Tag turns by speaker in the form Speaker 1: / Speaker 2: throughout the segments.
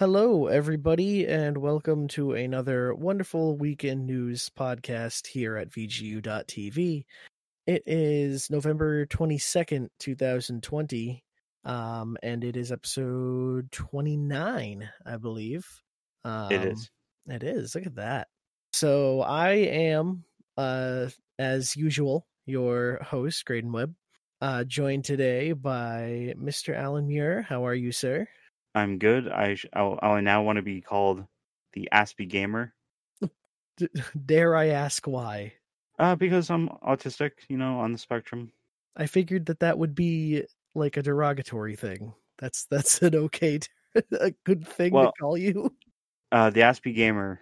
Speaker 1: Hello, everybody, and welcome to another wonderful weekend news podcast here at VGU.TV. It is November 22nd, 2020, um, and it is episode 29, I believe. Um,
Speaker 2: It is.
Speaker 1: It is. Look at that. So I am, uh, as usual, your host, Graydon Webb, uh, joined today by Mr. Allan Muir. How are you, sir?
Speaker 2: I'm good. I sh- I'll, I now want to be called the Aspie Gamer
Speaker 1: D- dare I ask why?
Speaker 2: uh, because I'm autistic, you know, on the spectrum.
Speaker 1: I figured that that would be like a derogatory thing. That's that's an okay, t- a good thing
Speaker 2: Well-
Speaker 1: to call you.
Speaker 2: Uh, the Aspie Gamer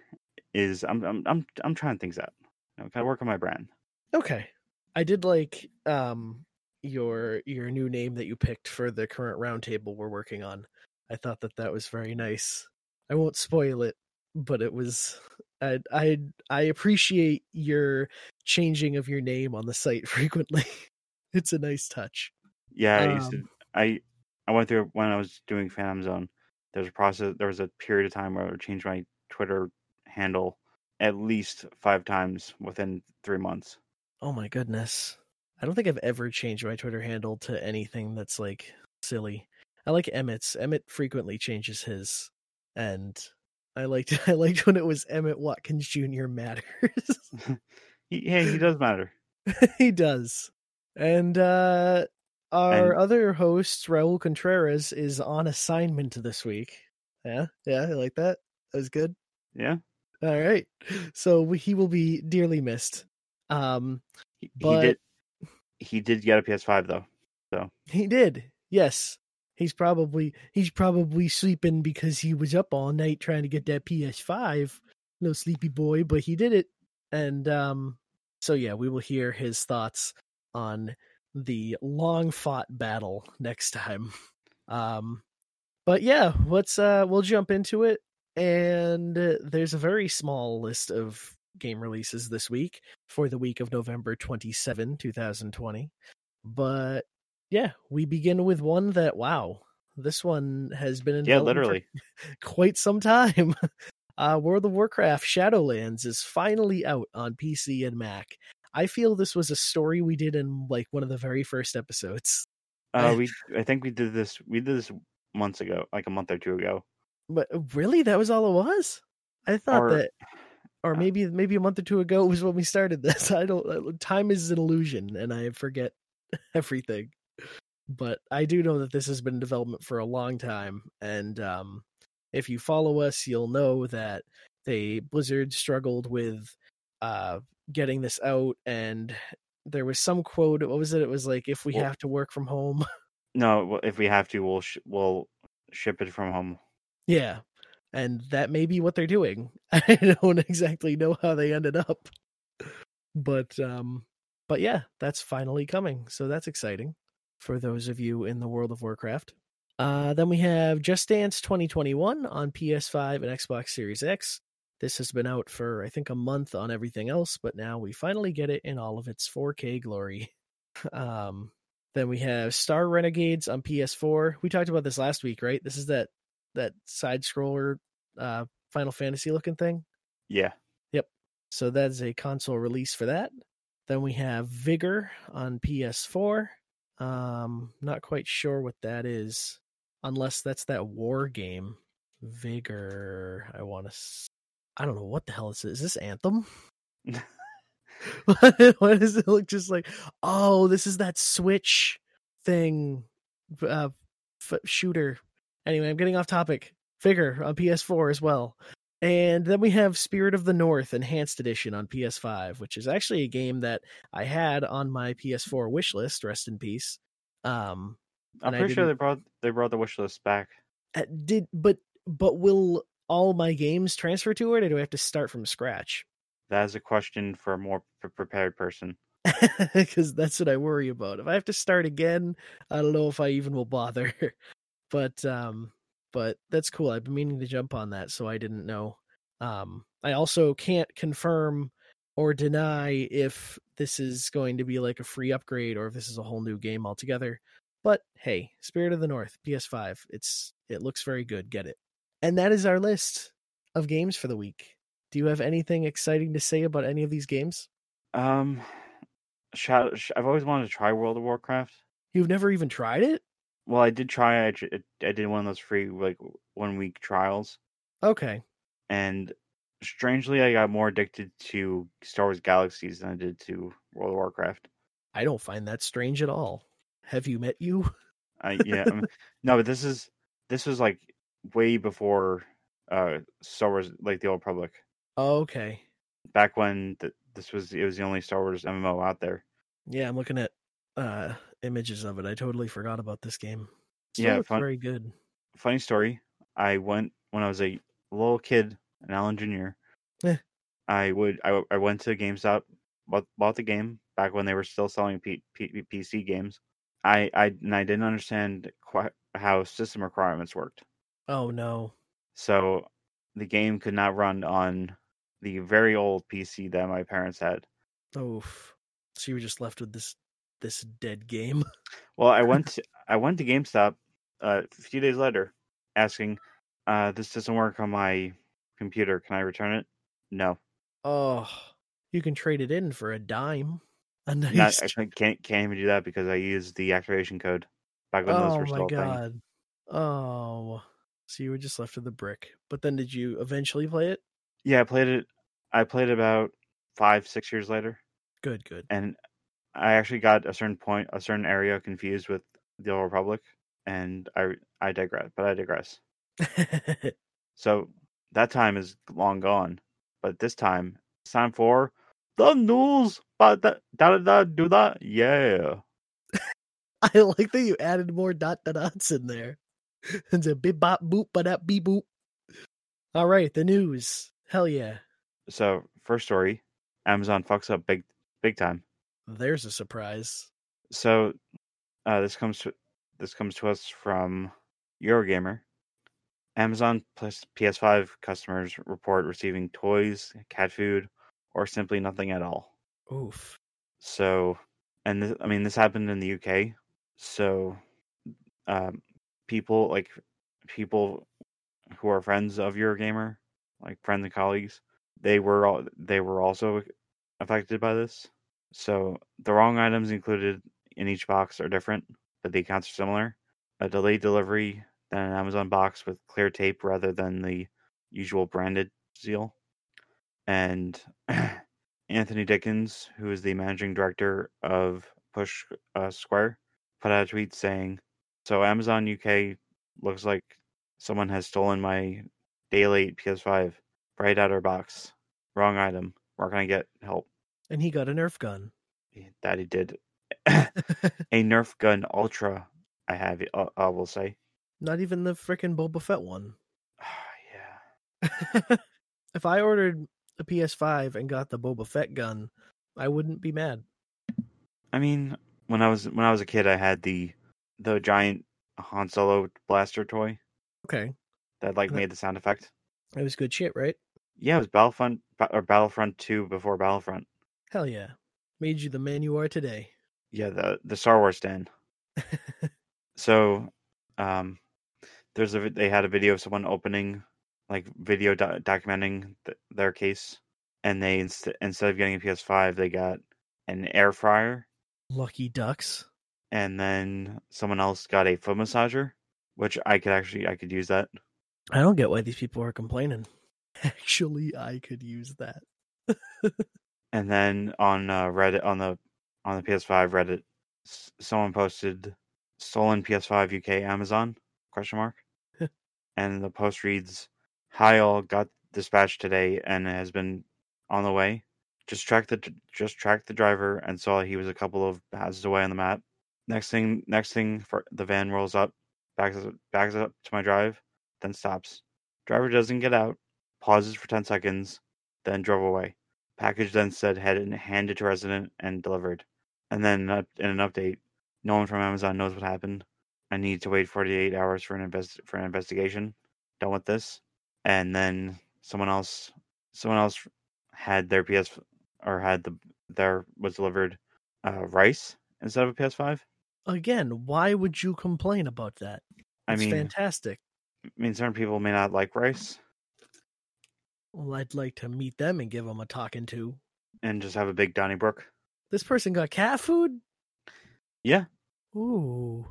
Speaker 2: is I'm I'm I'm I'm trying things out. Okay, I work on my brand.
Speaker 1: Okay, I did like um your your new name that you picked for the current roundtable we're working on. I thought that that was very nice. I won't spoil it, but it was. I I I appreciate your changing of your name on the site frequently. it's a nice touch.
Speaker 2: Yeah, I used to.
Speaker 1: Um,
Speaker 2: I I went through when I was doing Phantom Zone. There was a process. There was a period of time where I would change my Twitter handle at least five times within three months.
Speaker 1: Oh my goodness. I don't think I've ever changed my Twitter handle to anything that's like silly. I like Emmett's. Emmett frequently changes his. And I liked I liked when it was Emmett Watkins Jr. matters.
Speaker 2: He, yeah, he does matter.
Speaker 1: he does. And uh our
Speaker 2: And-
Speaker 1: other host, Raul Contreras, is on assignment this week. Yeah, yeah, I like that. That was good.
Speaker 2: Yeah,
Speaker 1: All right. So he will be dearly missed. Um But-
Speaker 2: he did. He did get a PS5 though.
Speaker 1: So he did. Yes. He's probably he's probably sleeping because he was up all night trying to get that PS5. No sleepy boy, but he did it. And um so yeah, we will hear his thoughts on the long fought battle next time. Um but yeah, let's uh we'll jump into it and there's a very small list of game releases this week for the week of November 27, 2020. But yeah, we begin with one that wow, this one has been in
Speaker 2: Yeah, literally.
Speaker 1: quite some time. Uh, World of Warcraft Shadowlands is finally out on PC and Mac. I feel this was a story we did in like one of the very first episodes.
Speaker 2: Uh, we I think we did this. We did this months ago, like a month or two ago.
Speaker 1: But uh, really, that was all it was. I thought
Speaker 2: Or-
Speaker 1: that, or
Speaker 2: uh,
Speaker 1: maybe maybe a month or two ago was when we started this. I don't. uh, Time is an illusion, and I forget everything. But I do know that this has been in development for a long time, and um, if you follow us, you'll know that they Blizzard struggled with uh, getting this out, and there was some quote. What was it? It was like, "If we
Speaker 2: Well-
Speaker 1: have to work from home."
Speaker 2: No, if we have to, we'll sh- we'll ship it from home.
Speaker 1: Yeah. And that may be what they're doing. I don't exactly know how they ended up. But um but yeah, that's finally coming. So that's exciting for those of you in the world of Warcraft. Uh then we have Just Dance 2021 on PS5 and Xbox Series X. This has been out for I think a month on everything else, but now we finally get it in all of its 4K glory. um then we have Star Renegades on PS4. We talked about this last week, right? This is that that side scroller uh Final Fantasy looking thing.
Speaker 2: Yeah, Yep.
Speaker 1: So that's a console release for that. Then we have Vigor on PS4. Um not quite sure what that is unless that's that war game. Vigor, I want to s- I don't know what the hell is this. Is this Anthem? Why why does it look just like oh this is that switch thing uh f- shooter anyway i'm getting off topic Vigor on ps4 as well and then we have spirit of the north enhanced edition on ps5 which is actually a game that i had on my ps4 wish list rest in peace um
Speaker 2: I'm pretty sure they brought they brought the wish list back.
Speaker 1: uh, did but but will all my games transfer to it or do i have to start from scratch
Speaker 2: That is a question for a more pre- prepared person.
Speaker 1: because that's what I worry about. If I have to start again, I don't know if I even will bother. but um, but that's cool. I've been meaning to jump on that, so I didn't know. Um, I also can't confirm or deny if this is going to be like a free upgrade or if this is a whole new game altogether. But hey, Spirit of the North, PS5, it's it looks very good. Get it. And that is our list of games for the week. Do you have anything exciting to say about any of these games?
Speaker 2: Um, I've always wanted to try World of Warcraft.
Speaker 1: You've never even tried it?
Speaker 2: Well, I did try. I, I did one of those free like one week trials.
Speaker 1: Okay.
Speaker 2: And strangely, I got more addicted to Star Wars Galaxies than I did to World of Warcraft.
Speaker 1: I don't find that strange at all. Have you met you?
Speaker 2: I yeah. I mean, no, but this is this was like way before uh Star Wars, like the Old Republic.
Speaker 1: okay.
Speaker 2: Back when th- this was it was the only Star Wars MMO out there.
Speaker 1: Yeah, I'm looking at uh images of it. I totally forgot about this game. Still
Speaker 2: Yeah, fun-
Speaker 1: very good.
Speaker 2: Funny story. I went when I was a little kid, an Allan Junior.
Speaker 1: Eh.
Speaker 2: I would I, I went to GameStop, bought, bought the game back when they were still selling P, P, PC games. I I and I didn't understand quite how system requirements worked.
Speaker 1: Oh no.
Speaker 2: So the game could not run on the very old PC that my parents had.
Speaker 1: Oof. So you were just left with this this dead game.
Speaker 2: Well, I went to, I went to GameStop uh, a few days later, asking, uh, "This doesn't work on my computer. Can I return it?" No,
Speaker 1: Oh, you can trade it in for a dime. A nice.
Speaker 2: not, I can't, can't even do that because I used the activation code back when those
Speaker 1: oh
Speaker 2: were
Speaker 1: my
Speaker 2: still a thing.
Speaker 1: god. Oh. So you were just left with the brick. But then did you eventually play it?
Speaker 2: Yeah, I played it. I played it about five six years later,
Speaker 1: Good, good.
Speaker 2: and I actually got a certain point, a certain area confused with the Old Republic, and I I digress. But I digress. So that time is long gone. But this time, it's time for the news. But da da da do that. Yeah.
Speaker 1: I like that you added more dot dot dots in there. It's a bip bop boop ba da beep boop. All right, the news. Hell yeah.
Speaker 2: So first story, Amazon fucks up big big time.
Speaker 1: There's a surprise.
Speaker 2: So uh, this comes to this comes to us from Eurogamer. Amazon plus PS5 customers report receiving toys, cat food, or simply nothing at all.
Speaker 1: Oof.
Speaker 2: So, and this, I mean, this happened in the UK. So, um, people like people who are friends of Eurogamer, like friends and colleagues, they were all they were also affected by this. So, the wrong items included in each box are different, but the accounts are similar. A delayed delivery, then an Amazon box with clear tape rather than the usual branded seal, and Anthony Dickens, who is the managing director of Push uh, Square, put out a tweet saying, "So Amazon UK looks like someone has stolen my day late PS5 right out of our box. Wrong item. Where can I get help?"
Speaker 1: And he got a Nerf gun.
Speaker 2: That he did. a Nerf gun Ultra. I have it. uh, I will say.
Speaker 1: Not even the frickin' Boba Fett one.
Speaker 2: yeah.
Speaker 1: if I ordered a PS5 and got the Boba Fett gun, I wouldn't be mad.
Speaker 2: I mean, when I was when I was a kid, I had the the giant Han Solo blaster toy
Speaker 1: Okay.
Speaker 2: that like
Speaker 1: That-
Speaker 2: made the sound effect.
Speaker 1: It was good shit, right?
Speaker 2: Yeah, it was Battlefront or Battlefront Two before Battlefront.
Speaker 1: Hell yeah. Made you the man you are today.
Speaker 2: Yeah, the the Star Wars den. So, um, there's a they had a video of someone opening, like video do- documenting th- their case, and they inst- instead of getting a PS5, they got an air fryer,
Speaker 1: Lucky ducks.
Speaker 2: and then someone else got a foot massager, which I could actually I could use that.
Speaker 1: I don't get why these people are complaining. Actually, I could use that.
Speaker 2: And then on uh, Reddit on the on the PS5 Reddit, s- someone posted stolen PS5 UK Amazon question mark, and the post reads, "Hi all, got dispatched today and has been on the way. Just tracked the just tracked the driver and saw he was a couple of houses away on the map. Next thing, next thing, for the van rolls up, backs backs up to my drive, then stops. Driver doesn't get out, pauses for ten seconds, then drove away." Package then said had it handed to resident and delivered. And then in an update, no one from Amazon knows what happened. I need to wait 48 hours for an invest for an investigation. Done with this. And then someone else, someone else had their PS or had the their was delivered uh, rice instead of a PS5.
Speaker 1: Again, why would you complain about that?
Speaker 2: I mean,
Speaker 1: fantastic.
Speaker 2: I mean, certain people may not like rice
Speaker 1: Well, I'd like to meet them and give them a talking to.
Speaker 2: and just have a big Donnybrook.
Speaker 1: This person got cat food.
Speaker 2: Yeah,
Speaker 1: Ooh,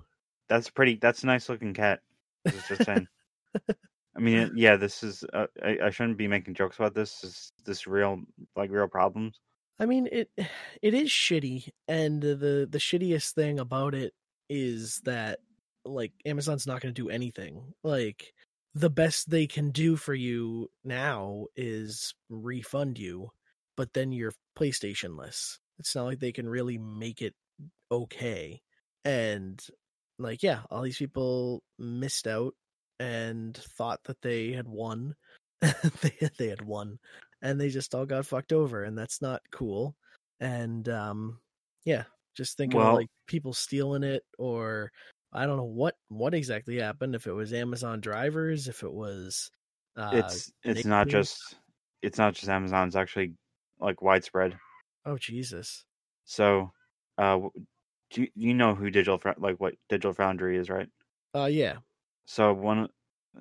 Speaker 2: that's pretty. That's a nice looking cat. Just, saying. I mean, yeah, this is. Uh, I, I shouldn't be making jokes about this. This this real like real problems.
Speaker 1: I mean it. It is shitty, and the the shittiest thing about it is that like Amazon's not going to do anything. Like the best they can do for you now is refund you, but then you're PlayStationless. It's not like they can really make it okay. And like yeah, all these people missed out and thought that they had won. they they had won and they just all got fucked over and that's not cool. And um yeah, just thinking
Speaker 2: Well-
Speaker 1: of like people stealing it or I don't know what what exactly happened if it was Amazon drivers, if it was uh
Speaker 2: it's it's not just it's not just Amazon. It's actually like widespread.
Speaker 1: oh Jesus.
Speaker 2: So, uh, do you, you know who Digital like what Digital Foundry is, right?
Speaker 1: Uh yeah.
Speaker 2: So one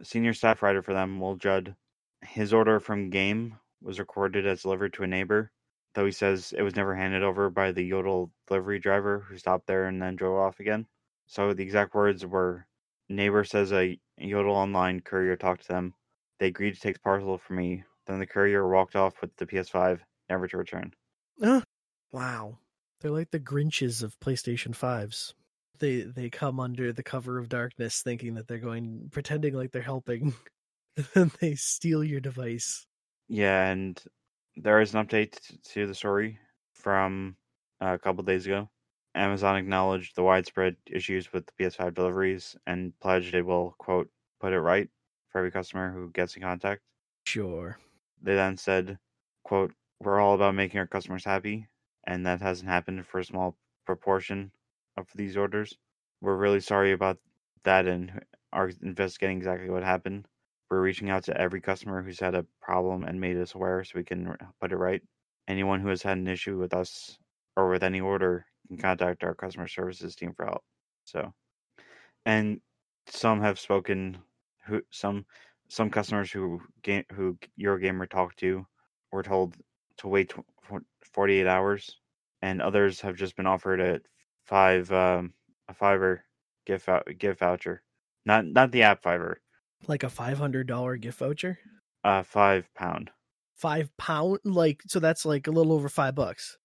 Speaker 2: senior staff writer for them, Will Judd, his order from Game was recorded as delivered to a neighbor, though he says it was never handed over by the Yodel delivery driver who stopped there and then drove off again. So the exact words were neighbor says a Yodel online courier talked to them. They agreed to take the parcel from me. Then the courier walked off with the PS5, never to return.
Speaker 1: Wow. They're like the Grinches of PlayStation 5s. They they come under the cover of darkness thinking that they're going pretending like they're helping. and they steal your device.
Speaker 2: Yeah, and there is an update to the story from uh, a couple days ago. Amazon acknowledged the widespread issues with the PS5 deliveries and pledged it will, quote, put it right for every customer who gets in contact.
Speaker 1: Sure.
Speaker 2: They then said, quote, we're all about making our customers happy, and that hasn't happened for a small proportion of these orders. We're really sorry about that and are investigating exactly what happened. We're reaching out to every customer who's had a problem and made us aware so we can put it right. Anyone who has had an issue with us or with any order can contact our customer services team for help. So, and some have spoken who some some customers who game who Eurogamer talked to were told to wait 48 hours, and others have just been offered a five um, a fiver gift gift voucher, not not the app fiver,
Speaker 1: Like a $500 gift voucher?
Speaker 2: uh five pound.
Speaker 1: Five pound? Like, so that's like a little over five bucks.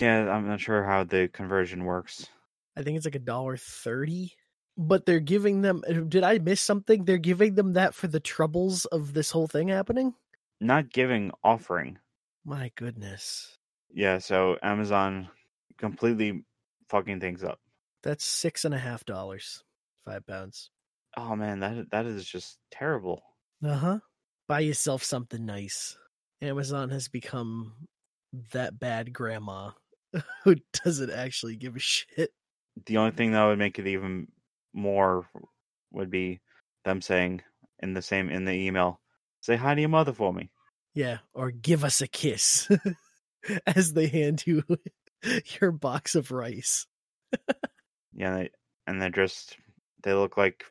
Speaker 2: Yeah, I'm not sure how the conversion works.
Speaker 1: I think it's like a dollar thirty. But they're giving them. uh, Did I miss something? They're giving them that for the troubles of this whole thing happening.
Speaker 2: Not giving, offering.
Speaker 1: My goodness,
Speaker 2: Yeah, so Amazon completely fucking things up.
Speaker 1: that's six and a half dollars. Five pounds.
Speaker 2: Oh man, that that is just terrible.
Speaker 1: Uh huh. Buy yourself something nice. Amazon has become that bad grandma who doesn't actually give a shit.
Speaker 2: The only thing that would make it even more would be them saying in the same in the email, "Say hi to your mother for me."
Speaker 1: Yeah, or give us a kiss as they hand you your box of rice.
Speaker 2: Yeah, they, and they're just they look like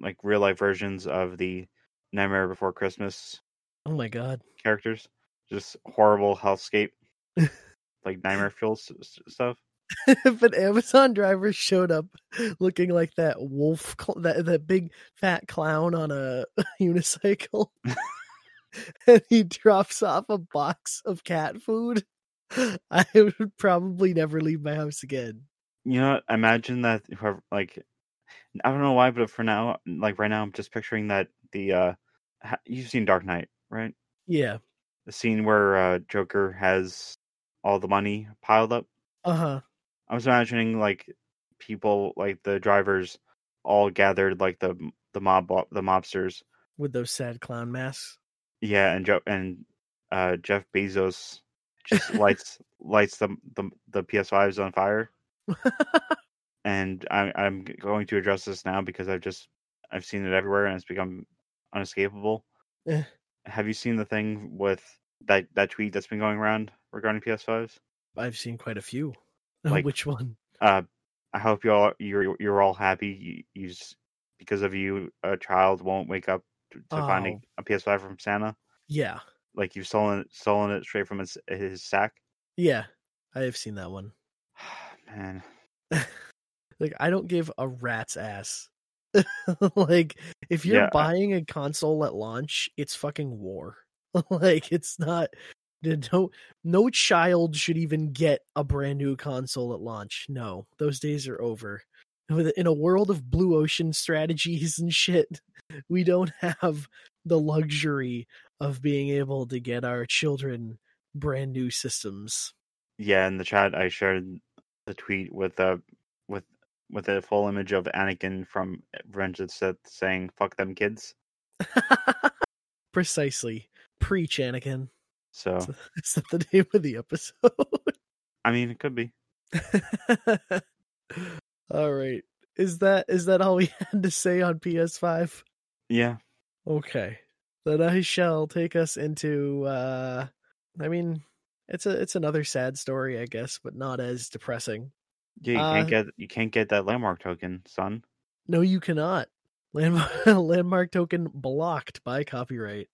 Speaker 2: like real life versions of the Nightmare Before Christmas
Speaker 1: Oh my god.
Speaker 2: characters. Just horrible hellscape, like nightmare fuel stuff.
Speaker 1: but Amazon driver showed up looking like that wolf, cl- that that big fat clown on a unicycle, and he drops off a box of cat food, I would probably never leave my house again.
Speaker 2: You know, imagine that whoever like I don't know why, but for now, like right now, I'm just picturing that the uh you've seen Dark Knight, right?
Speaker 1: Yeah.
Speaker 2: The scene where uh Joker has all the money piled up.
Speaker 1: Uh huh.
Speaker 2: I was imagining like people, like the drivers, all gathered, like the the mob, the mobsters.
Speaker 1: With those sad clown masks.
Speaker 2: Yeah, and Joe and uh Jeff Bezos just lights lights the the the PS5s on fire. and I'm I'm going to address this now because I've just I've seen it everywhere and it's become unescapable.
Speaker 1: Eh.
Speaker 2: Have you seen the thing with that that tweet that's been going around regarding PS5s?
Speaker 1: I've seen quite a few.
Speaker 2: Like-
Speaker 1: Which one?
Speaker 2: Uh, I hope you all you're you're all happy. You, you because of you, a child won't wake up to, to
Speaker 1: Oh.
Speaker 2: a PS5 from Santa.
Speaker 1: Yeah,
Speaker 2: Like you've stolen stolen it straight from his his sack.
Speaker 1: yeah, I have seen that one.
Speaker 2: Man,
Speaker 1: like I don't give a rat's ass. like if you're
Speaker 2: Yeah,
Speaker 1: buying a console at launch, it's fucking war. like it's not no no child should even get a brand new console at launch. No, those days are over. In a world of blue ocean strategies and shit, we don't have the luxury of being able to get our children brand new systems.
Speaker 2: yeah. In the chat, I shared the tweet with a with with a full image of Anakin from Revenge of the Sith saying "fuck them kids."
Speaker 1: Precisely. Preach, Anakin.
Speaker 2: So
Speaker 1: Is that the name of the episode?
Speaker 2: I mean, it could be.
Speaker 1: all right. Is that is that all we had to say on PS5?
Speaker 2: Yeah,
Speaker 1: Okay. Then I shall take us into uh I mean it's a it's another sad story, I guess, but not as depressing.
Speaker 2: yeah. You
Speaker 1: Uh,
Speaker 2: can't get you can't get that landmark token, son.
Speaker 1: No, you cannot. Landmark, landmark token blocked by copyright.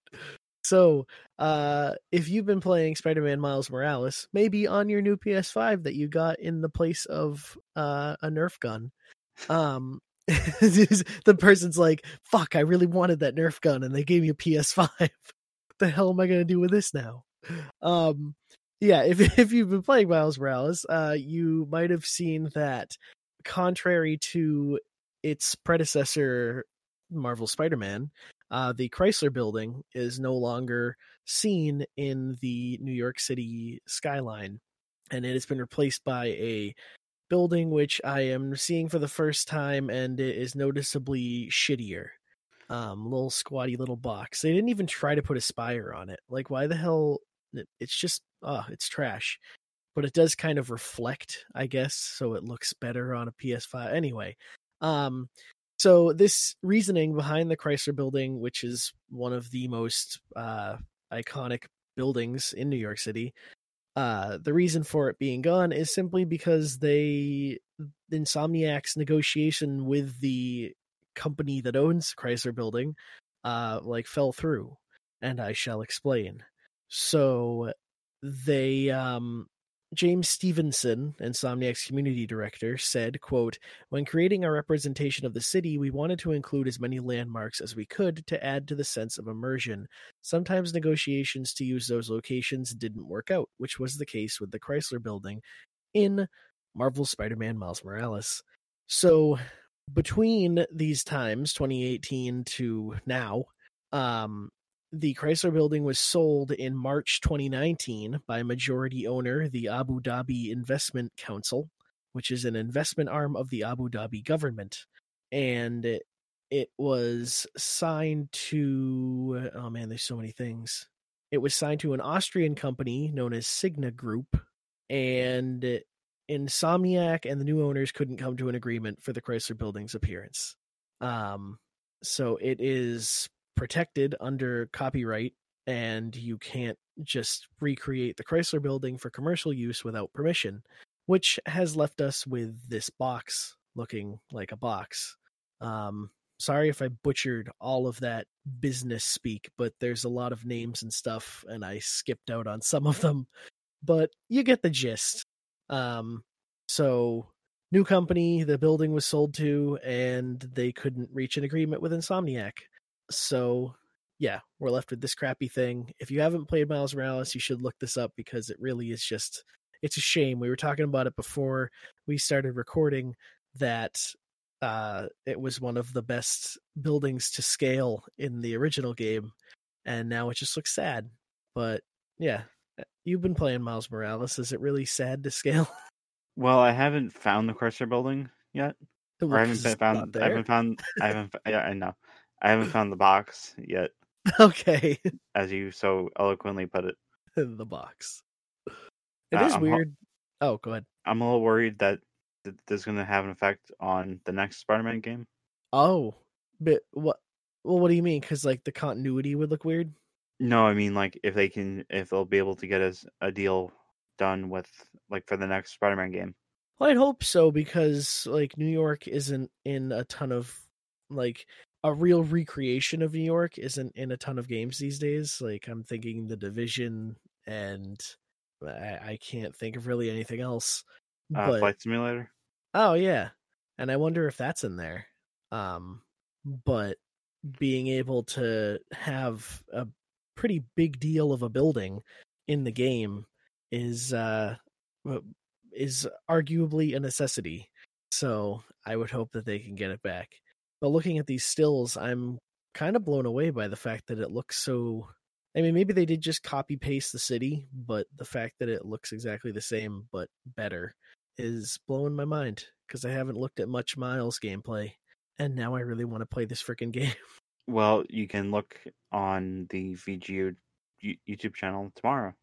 Speaker 1: So, uh, if you've been playing Spider-Man Miles Morales, maybe on your new PS5 that you got in the place of uh, a Nerf gun, um, the person's like, "Fuck, I really wanted that Nerf gun, and they gave me a PS5. what the hell am I gonna do with this now?" Um, yeah, if if you've been playing Miles Morales, uh, you might have seen that, contrary to its predecessor, Marvel Spider-Man, uh, the Chrysler Building is no longer seen in the New York City skyline, and it has been replaced by a building which I am seeing for the first time, and it is noticeably shittier. Um, little squatty little box. They didn't even try to put a spire on it. Like, why the hell? It's just, oh, it's trash. But it does kind of reflect, I guess, so it looks better on a PS5. Anyway, um, so this reasoning behind the Chrysler Building, which is one of the most uh, iconic buildings in New York City, uh, the reason for it being gone is simply because they Insomniac's negotiation with the company that owns Chrysler Building, uh, like fell through, and I shall explain. So they um James Stevenson, Insomniac's community director, said, quote, When creating our representation of the city, we wanted to include as many landmarks as we could to add to the sense of immersion. Sometimes negotiations to use those locations didn't work out, which was the case with the Chrysler building in Marvel Spider Man Miles Morales. So between these times, 2018 to now, um, the Chrysler building was sold in March 2019 by majority owner, the Abu Dhabi Investment Council, which is an investment arm of the Abu Dhabi government. And it, was signed to, oh man, there's so many things. It was signed to an Austrian company known as Signa Group, and Insomniac and the new owners couldn't come to an agreement for the Chrysler building's appearance. Um, so it is protected under copyright and you can't just recreate the Chrysler building for commercial use without permission, which has left us with this box looking like a box. Um, sorry if I butchered all of that business speak, but there's a lot of names and stuff, and I skipped out on some of them. But you get the gist. Um, so new company, the building was sold to, and they couldn't reach an agreement with Insomniac. So yeah, we're left with this crappy thing. If you haven't played Miles Morales, you should look this up because it really is just it's a shame. We were talking about it before we started recording that uh it was one of the best buildings to scale in the original game and now it just looks sad. But yeah, you've been playing Miles Morales. Is it really sad to scale?
Speaker 2: Well, I haven't found the Chrysler building yet. Or I haven't found. I haven't found. I haven't. Yeah, I know. I haven't found the box yet,
Speaker 1: okay,
Speaker 2: as you so eloquently put it.
Speaker 1: the box. It
Speaker 2: Uh,
Speaker 1: is
Speaker 2: I'm ho-
Speaker 1: weird. Oh, go ahead.
Speaker 2: I'm a little worried that th- this is going to have an effect on the next Spider-Man game.
Speaker 1: Oh, but what? Well, what do you mean? Because like the continuity would look weird.
Speaker 2: No, I mean like if they can, if they'll be able to get us a deal done with like for the next Spider-Man game.
Speaker 1: Well, I'd hope so because like New York isn't in a ton of like a real recreation of New York isn't in a ton of games these days. Like I'm thinking the Division, and I, I can't think of really anything else.
Speaker 2: Uh,
Speaker 1: but
Speaker 2: Flight Simulator.
Speaker 1: oh yeah, and I wonder if that's in there. Um, but being able to have a pretty big deal of a building in the game is uh is arguably a necessity. So I would hope that they can get it back. But looking at these stills, I'm kind of blown away by the fact that it looks so. I mean, maybe they did just copy paste the city, but the fact that it looks exactly the same but better is blowing my mind because I haven't looked at much Miles gameplay, and now I really want to play this freaking game.
Speaker 2: Well, you can look on the VGU YouTube channel tomorrow.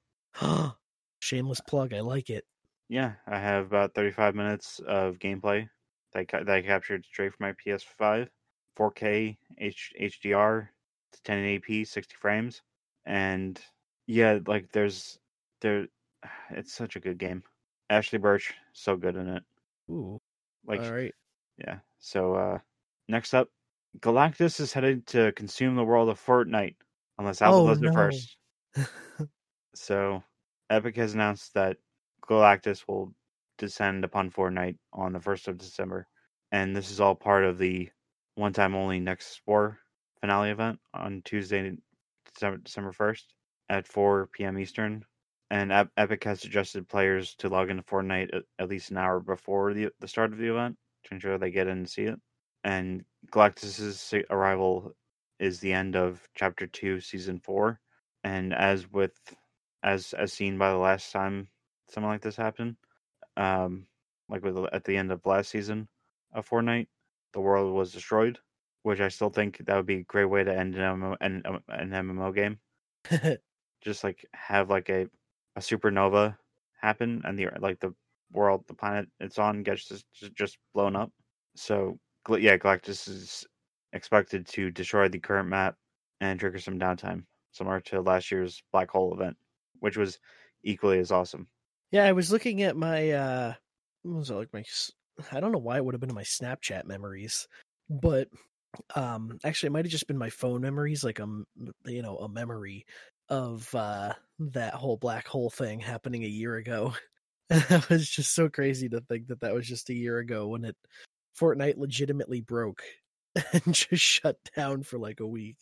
Speaker 1: Shameless plug. I like it.
Speaker 2: Yeah, I have about 35 minutes of gameplay that I, that I captured straight from my PS5, 4K H- HDR, 1080p, 60 frames, and yeah, like there's there, it's such a good game. Ashly Burch, so good in it.
Speaker 1: Ooh.
Speaker 2: Like,
Speaker 1: All right.
Speaker 2: yeah. So uh next up, Galactus is headed to consume the world of Fortnite unless Apple
Speaker 1: Oh,
Speaker 2: does
Speaker 1: no.
Speaker 2: it first. So, Epic has announced that Galactus will descend upon Fortnite on the 1st of December. And this is all part of the one time only Nexus War finale event on Tuesday, December, December 1st at 4 p.m. Eastern. And Epic has suggested players to log into Fortnite at, least an hour before the, the start of the event to ensure they get in and see it. And Galactus's arrival is the end of Chapter 2, Season 4. And as with as as seen by the last time something like this happened, um, like with at the end of last season of Fortnite, the world was destroyed, which I still think that would be a great way to end an MMO, an, an MMO game. Just like have like a a supernova happen and the like the world, the planet it's on gets just just, just blown up. So yeah, Galactus is expected to destroy the current map and trigger some downtime, similar to last year's black hole event, which was equally as awesome.
Speaker 1: Yeah, I was looking at my uh what was it like my I don't know why it would have been in my Snapchat memories, but um actually it might have just been my phone memories like um you know a memory of uh that whole black hole thing happening a year ago. it was just so crazy to think that that was just a year ago when it Fortnite legitimately broke and just shut down for like a week.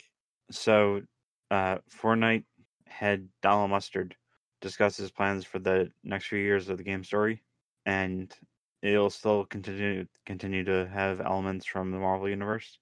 Speaker 2: So, uh, Fortnite had Donald Mustard discussed his plans for the next few years of the game story, and it'll still continue continue to have elements from the Marvel universe.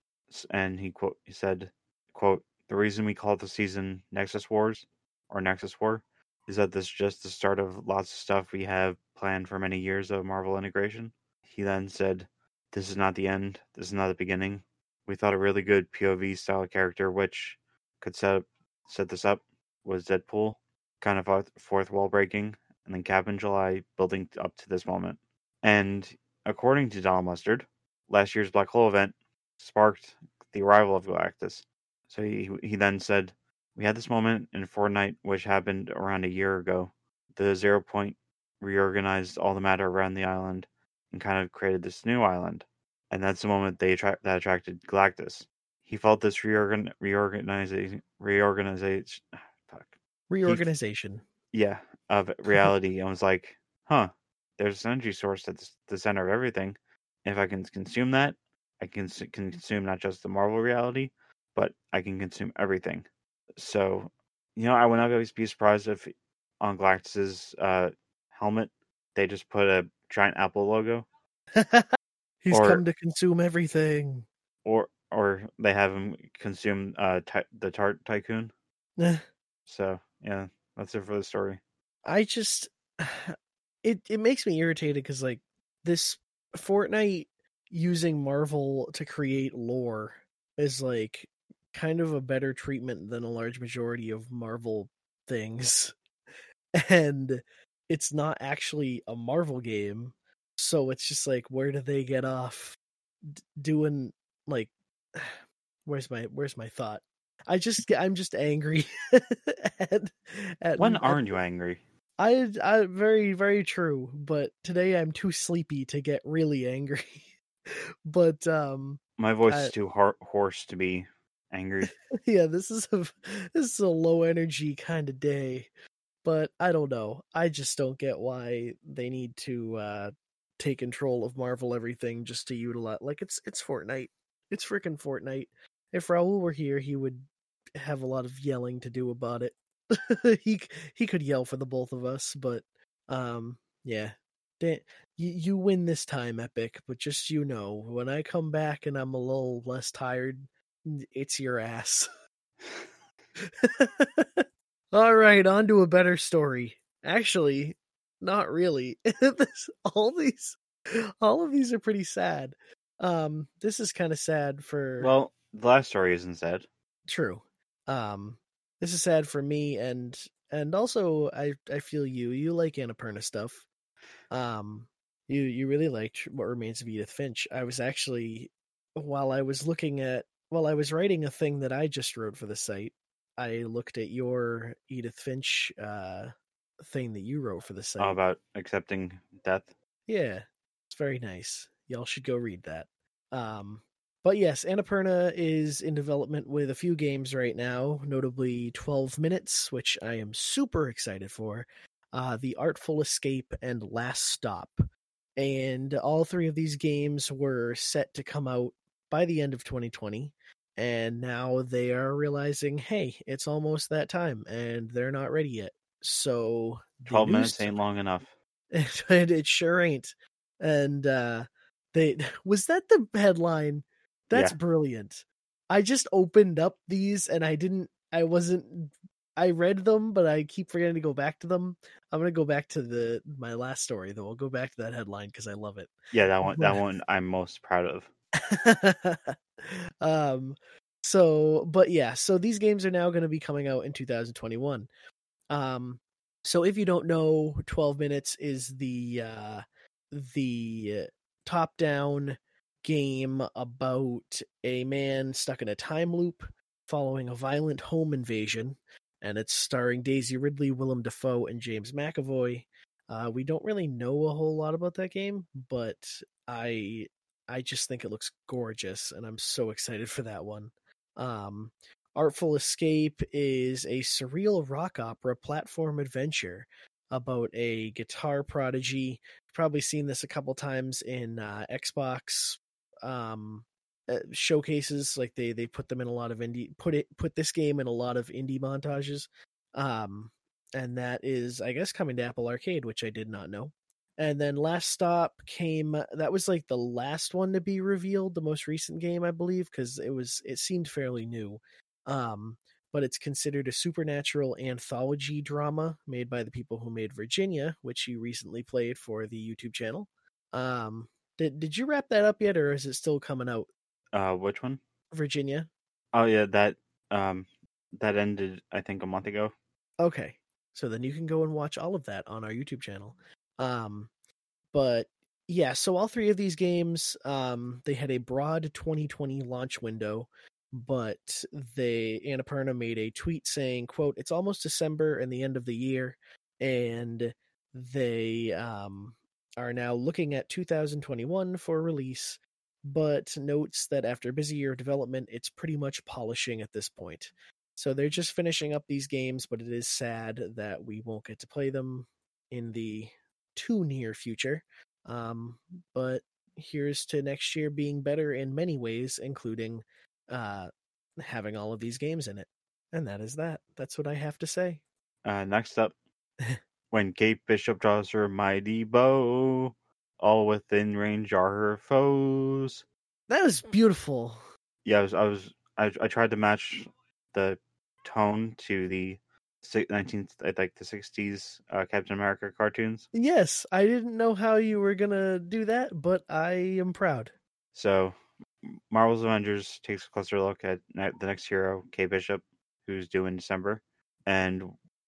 Speaker 2: And he quote he said, "quote The reason we call the season Nexus Wars or Nexus War is that this is just the start of lots of stuff we have planned for many years of Marvel integration." He then said, "This is not the end. This is not the beginning. We thought a really good POV style character which could set up, set this up was Deadpool, kind of fourth, wall breaking, and then Cabin July building up to this moment. And according to Donald Mustard, last year's Black Hole event sparked the arrival of Galactus. So he he then said, "We had this moment in Fortnite, which happened around a year ago. The Zero Point reorganized all the matter around the island and kind of created this new island, and that's the moment they attract that attracted Galactus. He felt this reorgan reorganization reorganization,
Speaker 1: Reorganization.
Speaker 2: yeah, of reality, I was like, huh, there's an energy source that's the center of everything. If I can consume that, I can can consume not just the Marvel reality, but I can consume everything. So, you know, I would not always be surprised if on Galactus's uh, helmet they just put a giant Apple logo,
Speaker 1: He's
Speaker 2: Or-
Speaker 1: come to consume everything.
Speaker 2: or or they have him consume uh ty- the Tart Tycoon.
Speaker 1: Eh,
Speaker 2: So yeah, that's it for the story.
Speaker 1: I just it it makes me irritated because like this Fortnite using Marvel to create lore is like kind of a better treatment than a large majority of Marvel things. And it's not actually a Marvel game. So it's just like where do they get off doing like where's my where's my thought? I just I'm just angry at, at
Speaker 2: When aren't you angry?
Speaker 1: I, I very very true, but today I'm too sleepy to get really angry. but um
Speaker 2: My voice
Speaker 1: I-
Speaker 2: is too har- hoarse to be angry.
Speaker 1: yeah, this is a this is a low energy kind of day. But I don't know. I just don't get why they need to uh take control of Marvel everything just to utilize like it's it's Fortnite. It's freaking Fortnite. If Raul were here, he would have a lot of yelling to do about it. he he could yell for the both of us, but um yeah. Dan, you, you win this time, Epic, but just you know, when I come back and I'm a little less tired, it's your ass. All right, on to a better story. Actually, not really. this, all these, all of these are pretty sad. Um, this is kind of sad for
Speaker 2: well, the last story isn't sad.
Speaker 1: true. Um, this is sad for me and and also I I feel you. You like Annapurna stuff. Um, you you really liked What Remains of Edith Finch. I was actually while I was looking at while I was writing a thing that I just wrote for the site, I looked at your Edith Finch uh thing that you wrote for the site.
Speaker 2: About accepting death.
Speaker 1: Yeah, it's very nice. Y'all should go read that. Um, but yes, Annapurna is in development with a few games right now, notably 12 Minutes, which I am super excited for, uh, The Artful Escape, and Last Stop. And all three of these games were set to come out by the end of 2020. And now they are realizing, hey, it's almost that time, and they're not ready yet. So,
Speaker 2: Twelve
Speaker 1: news-
Speaker 2: minutes ain't long enough.
Speaker 1: and it sure ain't. And uh they was that the headline? That's
Speaker 2: Yeah.
Speaker 1: brilliant. I just opened up these and I didn't I wasn't I read them, but I keep forgetting to go back to them. I'm gonna go back to the my last story though. I'll go back to that headline because I love it.
Speaker 2: Yeah, that one. That one I'm most proud of.
Speaker 1: um so but yeah so these games are now going to be coming out in 2021 um so if you don't know 12 minutes is the uh the top down game about a man stuck in a time loop following a violent home invasion and it's starring Daisy Ridley, Willem Dafoe and James McAvoy. Uh we don't really know a whole lot about that game, but I I just think it looks gorgeous, and I'm so excited for that one. Um, Artful Escape is a surreal rock opera platform adventure about a guitar prodigy. Probably seen this a couple times in uh, Xbox um, uh, showcases. Like they they put them in a lot of indie put it put this game in a lot of indie montages. Um, and that is, I guess, coming to Apple Arcade, which I did not know and then last stop came that was like the last one to be revealed the most recent game i believe because it was it seemed fairly new um but it's considered a supernatural anthology drama made by the people who made virginia which you recently played for the youtube channel um did, did you wrap that up yet or is it still coming out
Speaker 2: Uh, which one?
Speaker 1: virginia
Speaker 2: Oh yeah, that um that ended I think a month ago.
Speaker 1: Okay. So then you can go and watch all of that on our YouTube channel. Um but yeah, so all three of these games um they had a broad 2020 launch window, but they Annapurna made a tweet saying, quote, "It's almost December and the end of the year and they um are now looking at 2021 for release." But notes that after a busy year of development, it's pretty much polishing at this point. So they're just finishing up these games, but it is sad that we won't get to play them in the too near future. Um, but here's to next year being better in many ways, including uh, having all of these games in it. And that is that. That's what I have to say.
Speaker 2: Uh, next up, when Kate Bishop draws her mighty bow, all within range are her foes.
Speaker 1: That was beautiful.
Speaker 2: Yeah, I was, I was, I, I tried to match the tone to the 19th, I think the 60s uh, Captain America cartoons.
Speaker 1: Yes, I didn't know how you were gonna do that, but I am proud.
Speaker 2: So, Marvel's Avengers takes a closer look at the next hero, Kate Bishop, who's due in December. And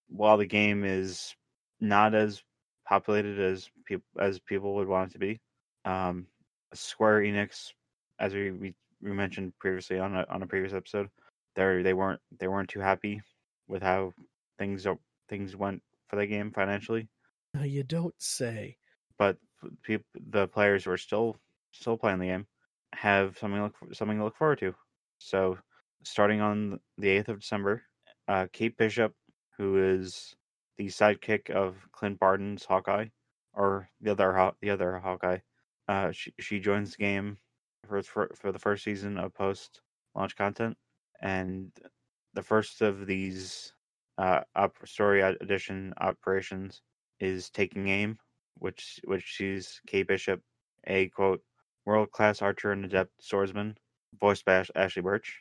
Speaker 2: while the game is not as populated as people as people would want it to be, um, Square Enix, as we, we, we mentioned previously on a, on a previous episode, they they weren't they weren't too happy with how things things went for the game financially.
Speaker 1: No, You don't say.
Speaker 2: but peop the players were still still playing the game, have something look something to look forward to. So, starting on the eighth of December, uh, Kate Bishop, who is the sidekick of Clint Barton's Hawkeye, or the other the other Hawkeye, uh, she she joins the game for for, for the first season of post launch content, and the first of these uh, op- story edition operations is taking aim, which which she's Kate Bishop, a quote world class archer and adept swordsman, voiced by Ash- Ashly Burch.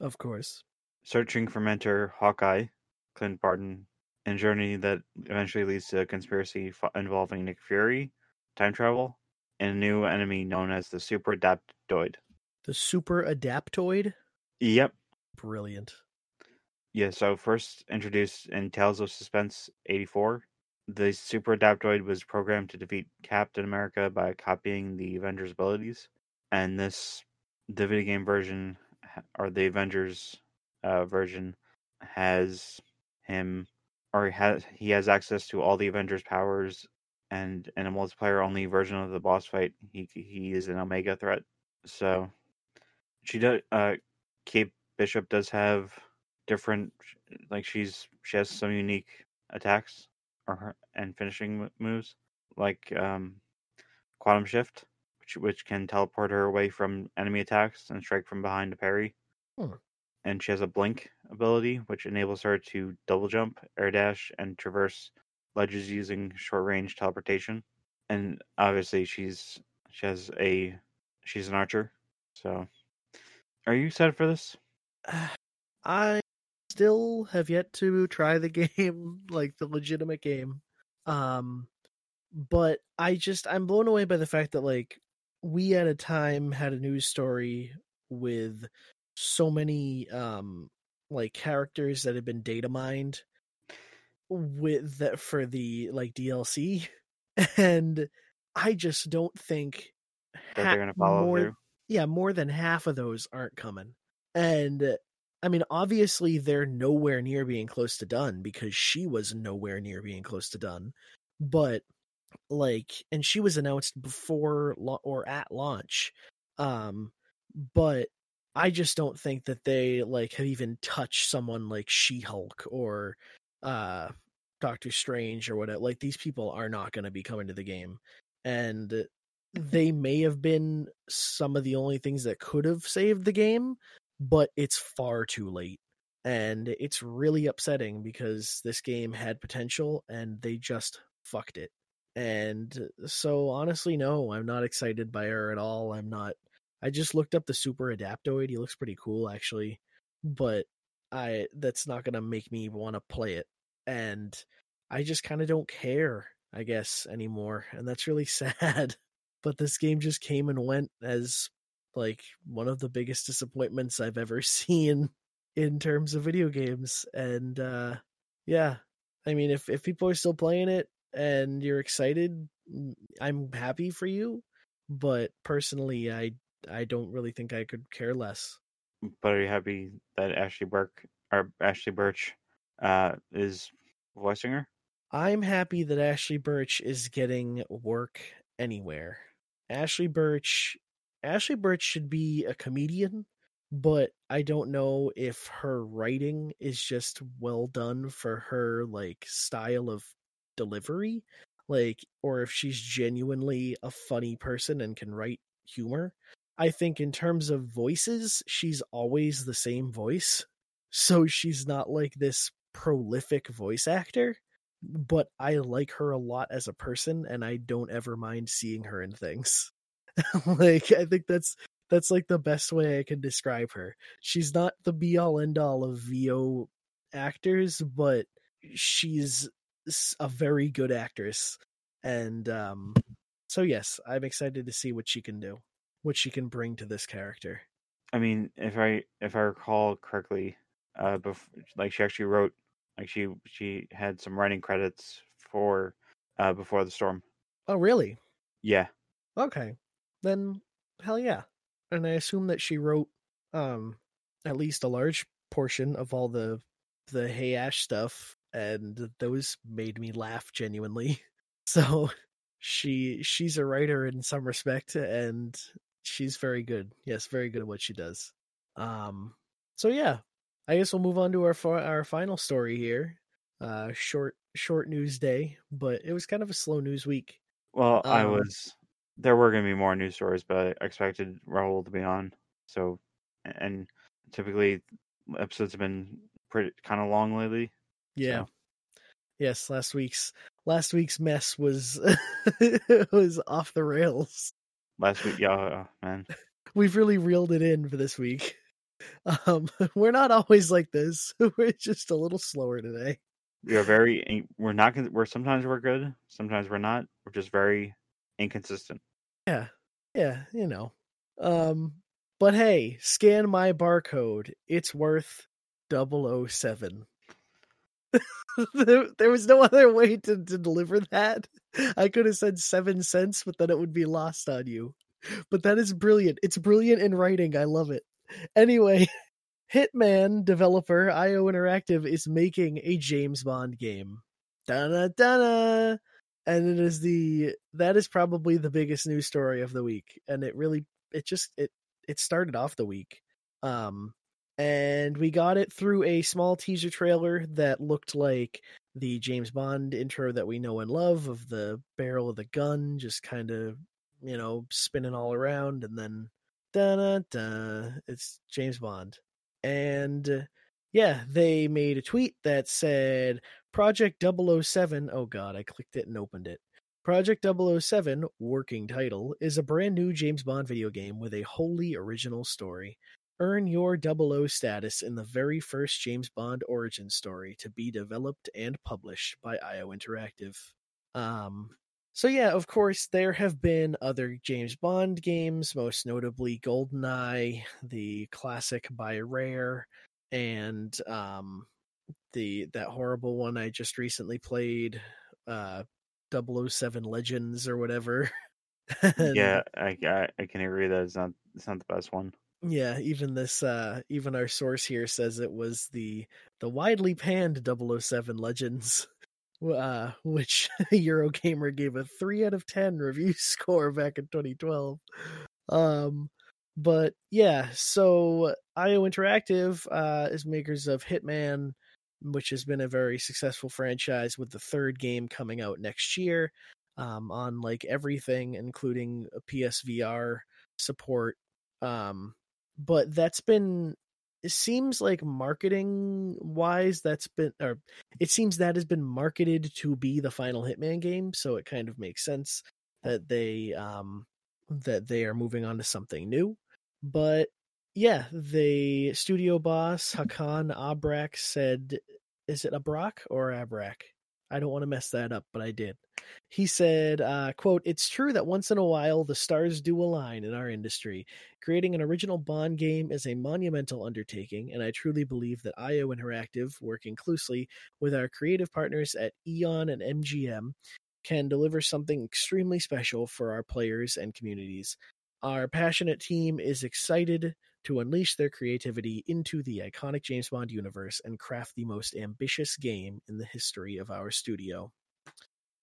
Speaker 1: Of course.
Speaker 2: Searching for mentor Hawkeye, Clint Barton, and journey that eventually leads to a conspiracy involving Nick Fury, time travel, and a new enemy known as the Super Adaptoid.
Speaker 1: The Super Adaptoid?
Speaker 2: Yep.
Speaker 1: Brilliant.
Speaker 2: Yeah, so first introduced in Tales of Suspense 84, the Super Adaptoid was programmed to defeat Captain America by copying the Avengers' abilities. And this, the video game version, or the Avengers uh, version, has him, or he has, he has access to all the Avengers' powers. And in a multiplayer only version of the boss fight, he he is an Omega threat. So she does. Uh, Kate Bishop does have different, like she's she has some unique attacks or her, and finishing moves like um, Quantum Shift, which which can teleport her away from enemy attacks and strike from behind to parry.
Speaker 1: Hmm.
Speaker 2: And she has a blink ability, which enables her to double jump, air dash, and traverse ledges using short range teleportation. And obviously, she's she has a she's an archer. So, are you excited for this?
Speaker 1: I still have yet to try the game, like the legitimate game. Um but I just I'm blown away by the fact that like we at a time had a news story with so many um like characters that have been data mined with that for the like DLC and I just don't think
Speaker 2: that they're gonna follow
Speaker 1: more,
Speaker 2: through.
Speaker 1: Yeah, more than half of those aren't coming. And I mean, obviously they're nowhere near being close to done because she was nowhere near being close to done. But like, and she was announced before or at launch. Um, but I just don't think that they like have even touched someone like She Hulk or uh Doctor Strange or whatever. Like these people are not going to be coming to the game, and they may have been some of the only things that could have saved the game, but it's far too late. And it's really upsetting because this game had potential and they just fucked it. And so honestly, no, I'm not excited by her at all. I'm not I just looked up the super adaptoid. He looks pretty cool actually. But I that's not gonna make me want to play it. And I just kinda don't care, I guess, anymore. And that's really sad. But this game just came and went as like one of the biggest disappointments I've ever seen in terms of video games. And uh yeah, I mean if if people are still playing it and you're excited, I'm happy for you, but personally I I don't really think I could care less.
Speaker 2: But are you happy that Ashley Burke or Ashly Burch uh is voicing her?
Speaker 1: I'm happy that Ashly Burch is getting work anywhere. Ashly Burch Ashly Burch should be a comedian, but I don't know if her writing is just well done for her like style of delivery, like or if she's genuinely a funny person and can write humor. I think in terms of voices, she's always the same voice. So she's not like this prolific voice actor, but I like her a lot as a person and I don't ever mind seeing her in things. like I think that's that's like the best way I can describe her. She's not the be all end all of VO actors, but she's a very good actress. And um so yes, I'm excited to see what she can do, what she can bring to this character.
Speaker 2: I mean, if I if I recall correctly, uh, bef- like she actually wrote, like she she had some writing credits for uh before the storm.
Speaker 1: Oh, really?
Speaker 2: Yeah.
Speaker 1: Okay then hell yeah. And I assume that she wrote um at least a large portion of all the the Hey Ash stuff and those made me laugh genuinely. So she she's a writer in some respect and she's very good. Yes, very good at what she does. Um, so yeah, I guess we'll move on to our our final story here. Uh, short short news day, but it was kind of a slow news week.
Speaker 2: Well, I
Speaker 1: Um,
Speaker 2: was there were going to be more news stories, but I expected Raul to be on. So, and typically episodes have been pretty kind of long lately.
Speaker 1: Yeah.
Speaker 2: So,
Speaker 1: Yes, last week's last week's mess was was off the rails.
Speaker 2: Last week, yeah, uh, man.
Speaker 1: We've really reeled it in for this week. Um, we're not always like this. We're just a little slower today.
Speaker 2: We are very. We're not. We're sometimes we're good. Sometimes we're not. We're just very inconsistent.
Speaker 1: Yeah. Yeah, you know. Um but hey, scan my barcode. It's worth 007. there, there was no other way to, to deliver that. I could have said 7 cents, but then it would be lost on you. But that is brilliant. It's brilliant in writing. I love it. Anyway, Hitman developer IO Interactive is making a James Bond game. Da da and it is the that is probably the biggest news story of the week and it really it just it it started off the week um and we got it through a small teaser trailer that looked like the James Bond intro that we know and love of the barrel of the gun just kind of you know spinning all around and then da da da it's James Bond. And uh, yeah they made a tweet that said Project 007 oh god I clicked it and opened it. Project 007 working title is a brand new James Bond video game with a wholly original story Earn your 00 status in the very first James Bond origin story to be developed and published by IO Interactive. Um, so yeah, of course, there have been other James Bond games, most notably GoldenEye, the classic by Rare, and um, the that horrible one I just recently played, uh, 007 Legends or whatever.
Speaker 2: Yeah, I, I I can agree that it's not it's not the best one.
Speaker 1: Yeah, even this uh even our source here says it was the the widely panned 007 Legends uh which Eurogamer gave a 3 out of 10 review score back in 2012. Um but yeah, so IO Interactive uh is makers of Hitman which has been a very successful franchise with the third game coming out next year um on like everything including a PSVR support um but that's been it seems like marketing wise that's been or it seems that has been marketed to be the final hitman game so it kind of makes sense that they um that they are moving on to something new. But yeah the studio boss hakan abrak said is it abrak or abrak i don't want to mess that up but i did he said uh quote it's true that once in a while the stars do align in our industry Creating an original Bond game is a monumental undertaking, and I truly believe that IO Interactive, working closely with our creative partners at Eon and MGM, can deliver something extremely special for our players and communities. Our passionate team is excited to unleash their creativity into the iconic James Bond universe and craft the most ambitious game in the history of our studio.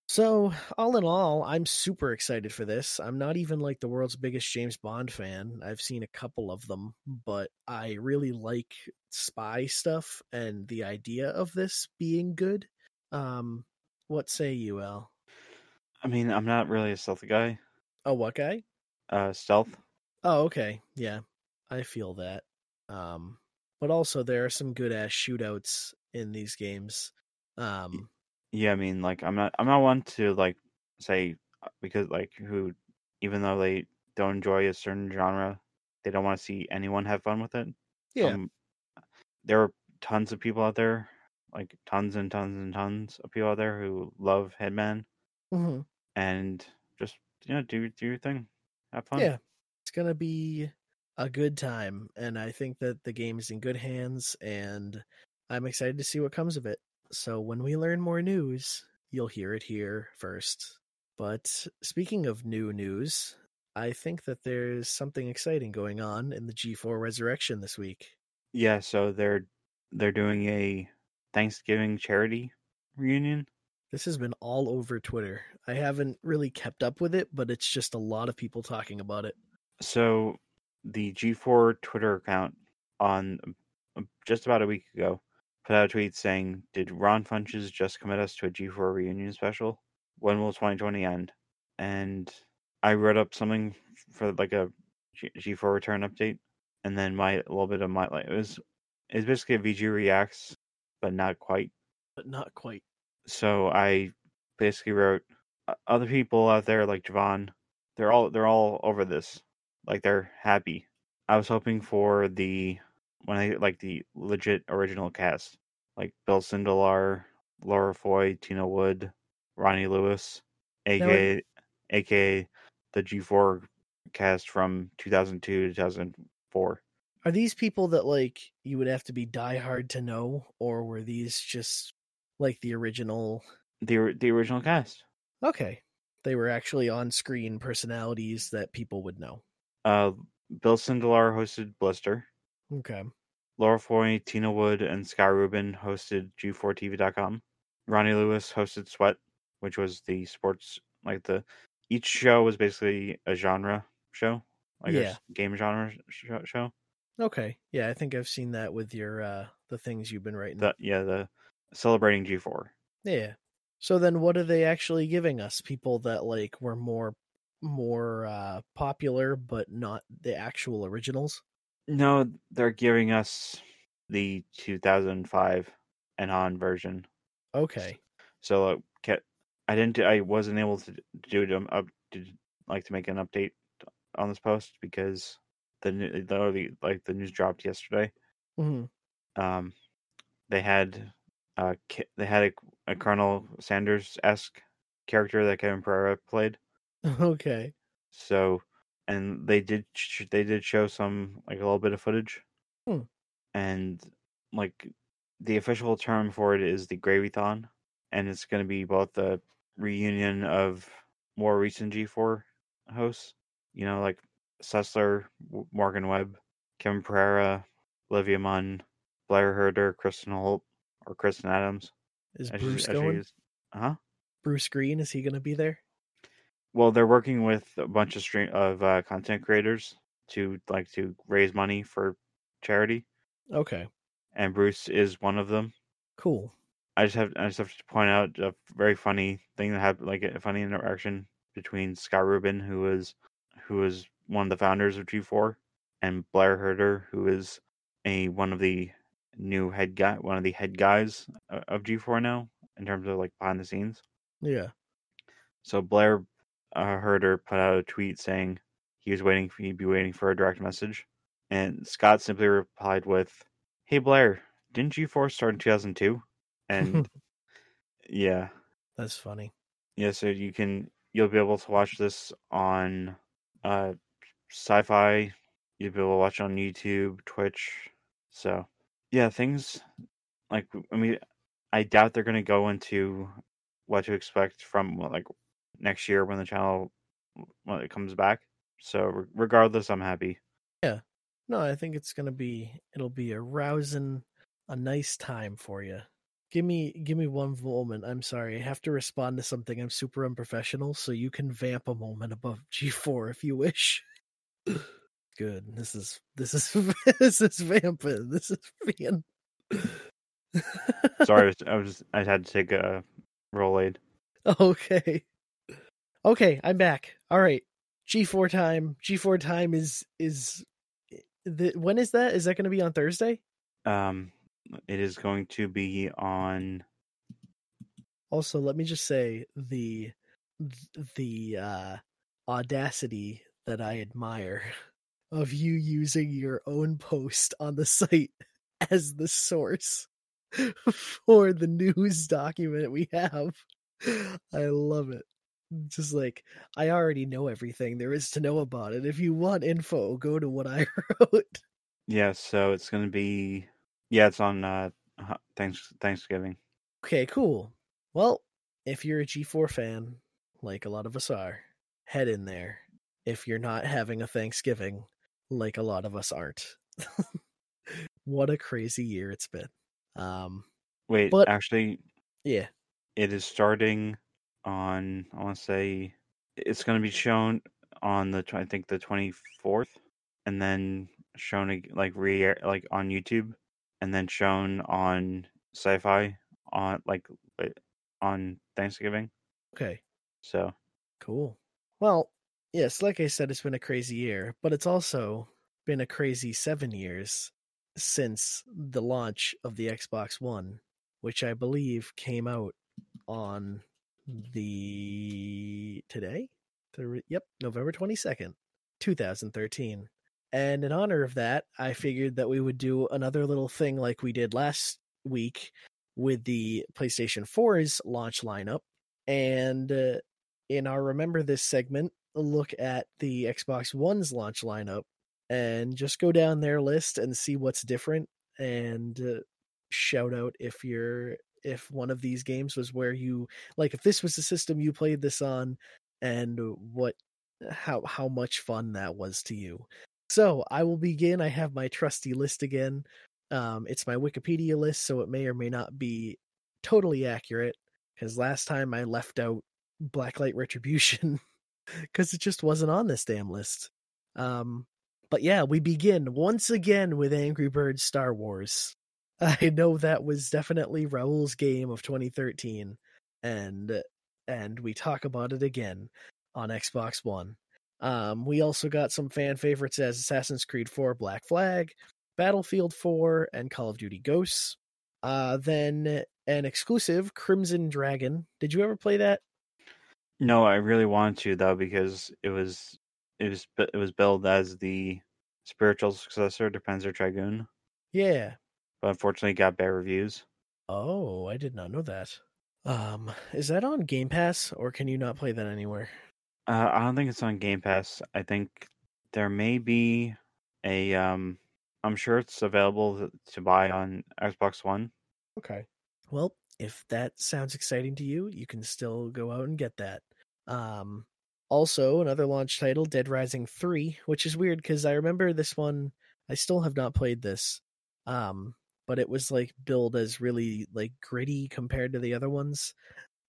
Speaker 1: So, all in all, I'm super excited for this. I'm not even like the world's biggest James Bond fan. I've seen a couple of them, but I really like spy stuff and the idea of this being good. Um, what say you, Al?
Speaker 2: I mean, I'm not really a stealth guy.
Speaker 1: Oh, what guy?
Speaker 2: Uh, stealth.
Speaker 1: Oh, okay. Yeah, I feel that. Um, but also there are some good ass shootouts in these games. Um,
Speaker 2: Yeah, I mean, like I'm not I'm not one to like say uh, because like who even though they don't enjoy a certain genre, they don't want to see anyone have fun with it.
Speaker 1: yeah,
Speaker 2: Um, there are tons of people out there, like tons and tons and tons of people out there who love Hitman
Speaker 1: mhm.
Speaker 2: and just you know do do your thing, have fun.
Speaker 1: Yeah, it's gonna be a good time, and I think that the game is in good hands, and I'm excited to see what comes of it. So when we learn more news, you'll hear it here first. But speaking of new news, I think that there's something exciting going on in the G4 Resurrection this week.
Speaker 2: Yeah, so they're they're doing a Thanksgiving charity reunion.
Speaker 1: This has been all over Twitter. I haven't really kept up with it, but it's just a lot of people talking about it.
Speaker 2: So the G4 Twitter account on uh, just about a week ago put out a tweet saying, "Did Ron Funches just commit us to a G4 reunion special? When will 2020 end?" And I wrote up something for like a G4 return update, and then my a little bit of my like it was it's basically a VG reacts, but not quite.
Speaker 1: but not quite.
Speaker 2: So I basically wrote other people out there like Javon, they're all they're all over this, like they're happy. I was hoping for the when I like the legit original cast, like Bill Sindelar, Laura Foy, Tina Wood, Ronnie Lewis, aka aka the G4 cast from 2002 to 2004.
Speaker 1: Are these people that like you would have to be diehard to know, or were these just like the original?
Speaker 2: The the original cast.
Speaker 1: Okay, they were actually on-screen personalities that people would know.
Speaker 2: Uh, Bill Sindelar hosted Blister.
Speaker 1: Okay,
Speaker 2: Laura Foy, Tina Wood, and Sky Rubin hosted G4TV.com. Ronnie Lewis hosted Sweat, which was the sports like the each show was basically a genre show, like a
Speaker 1: Yeah.
Speaker 2: s- game genre sh- show.
Speaker 1: okay, yeah, I think I've seen that with your uh the things you've been writing.
Speaker 2: The yeah the celebrating G4.
Speaker 1: Yeah. So then what are they actually giving us? People that like were more more uh popular but not the actual originals?
Speaker 2: No, they're giving us the 2005 and on version.
Speaker 1: Okay.
Speaker 2: So uh, I didn't. I wasn't able to do it um, up to like to make an update on this post because the the like the news dropped yesterday.
Speaker 1: hmm
Speaker 2: Um, they had uh they had a, a Colonel Sanders esque character that Kevin Pereira played.
Speaker 1: Okay.
Speaker 2: So and they did sh- they did show some like a little bit of footage.
Speaker 1: Hmm.
Speaker 2: And like the official term for it is the Gravython, and it's going to be both the reunion of more recent G4 hosts, you know, like Sessler, Morgan Webb, Kevin Pereira, Olivia Munn, Blair Herter, Kristen Holt, or Kristen Adams.
Speaker 1: Is
Speaker 2: as
Speaker 1: Bruce
Speaker 2: she
Speaker 1: going?
Speaker 2: Huh?
Speaker 1: Bruce Green is he going to be there?
Speaker 2: Well, they're working with a bunch of stream of uh, content creators to like to raise money for charity,
Speaker 1: Okay.
Speaker 2: and Bruce is one of them.
Speaker 1: Cool.
Speaker 2: I just have I just have to point out a very funny thing that happened, like a funny interaction between Scott Rubin, who is who is one of the founders of G4, and Blair Herter, who is a one of the new head guy, one of the head guys of G4 now in terms of like behind the scenes.
Speaker 1: Yeah.
Speaker 2: So Blair uh, Herter put out a tweet saying he was waiting for he'd be waiting for a direct message, and Scott simply replied with, "Hey Blair, didn't G4 start in 2002?" And yeah,
Speaker 1: That's funny.
Speaker 2: yeah. So you can you'll be able to watch this on uh Syfy. You'll be able to watch on YouTube, Twitch. So yeah, things like I mean, I doubt they're gonna go into what to expect from like next year when the channel when it comes back. So re- regardless, I'm happy. Yeah.
Speaker 1: No, I think it's going to be it'll be a rousing a nice time for you. Give me give me one moment. I'm sorry. I have to respond to something. I'm super unprofessional, so you can vamp a moment above G4 if you wish. Good. This is this is this is vamping. This is being
Speaker 2: Sorry, I was, I was I had to take a roll aid.
Speaker 1: Okay. Okay, I'm back. All right. G4 time. G4 time is is the when is that? Is that going to be on Thursday?
Speaker 2: Um, it is going to be on.
Speaker 1: Also, let me just say the the uh audacity that I admire of you using your own post on the site as the source for the news document we have. I love it. Just like I already know everything there is to know about it. If you want info, go to what I wrote.
Speaker 2: Yeah, so it's going to be. Yeah, it's on. Uh, thanks Thanksgiving.
Speaker 1: Okay, cool. Well, if you're a G4 fan, like a lot of us are, head in there. If you're not having a Thanksgiving, like a lot of us aren't. what a crazy year it's been. Um,
Speaker 2: Wait,
Speaker 1: But-
Speaker 2: actually,
Speaker 1: yeah.
Speaker 2: it is starting on. I want to say it's going to be shown on the I think the twenty fourth, and then shown like re like on YouTube, and then shown on Syfy on like eh, on Thanksgiving.
Speaker 1: Okay,
Speaker 2: So
Speaker 1: cool. Well, yes, like I said, it's been a crazy year, but it's also been a crazy seven years since the launch of the Xbox One, which I believe came out on the today. The, yep, November twenty second, two thousand thirteen. And in honor of that, I figured that we would do another little thing like we did last week with the PlayStation 4's launch lineup. And uh, in our Remember This segment, look at the Xbox One's launch lineup and just go down their list and see what's different and uh, shout out if you're if one of these games was where you like if this was the system you played this on and what how how much fun that was to you. So I will begin. I have my trusty list again. Um, it's my Wikipedia list, so it may or may not be totally accurate. Because last time I left out Blacklight Retribution because it just wasn't on this damn list. Um, but yeah, we begin once again with Angry Birds Star Wars. I know that was definitely Raul's game of 2013, and and we talk about it again on Xbox One. Um, we also got some fan favorites as Assassin's Creed 4 Black Flag, Battlefield 4, and Call of Duty Ghosts. Uh, then an exclusive Crimson Dragon. Did you ever play that?
Speaker 2: no, I really wanted to though because it was it was it was billed as the spiritual successor to Panzer Dragoon,
Speaker 1: Yeah.
Speaker 2: But unfortunately got bad reviews.
Speaker 1: Oh, I did not know that. Um, is that on Game Pass or can you not play that anywhere?
Speaker 2: Uh, I don't think it's on Game Pass. I think there may be a um I'm sure it's available to- buy on Xbox One.
Speaker 1: Okay. Well, if that sounds exciting to you, you can still go out and get that. Um, also, another launch title, Dead Rising 3, which is weird because I remember this one, I still have not played this. Um, but it was like billed as really like gritty compared to the other ones.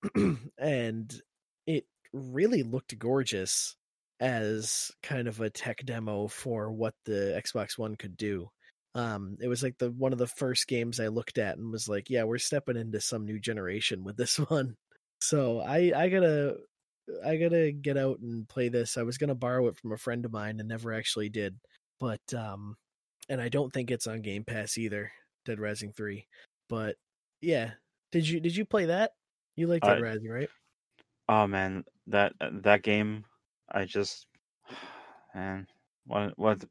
Speaker 1: and it really looked gorgeous as kind of a tech demo for what the Xbox One could do. Um it was like the one of the first games i looked at and was like yeah we're stepping into some new generation with this one. So i i gotta i gotta get out and play this. I was gonna borrow it from a friend of mine and never actually did but um and i don't think it's on game pass either dead rising 3 but yeah. Did you did you play that? You like dead
Speaker 2: Uh,
Speaker 1: rising right?
Speaker 2: Oh man, that that game, I just man, what what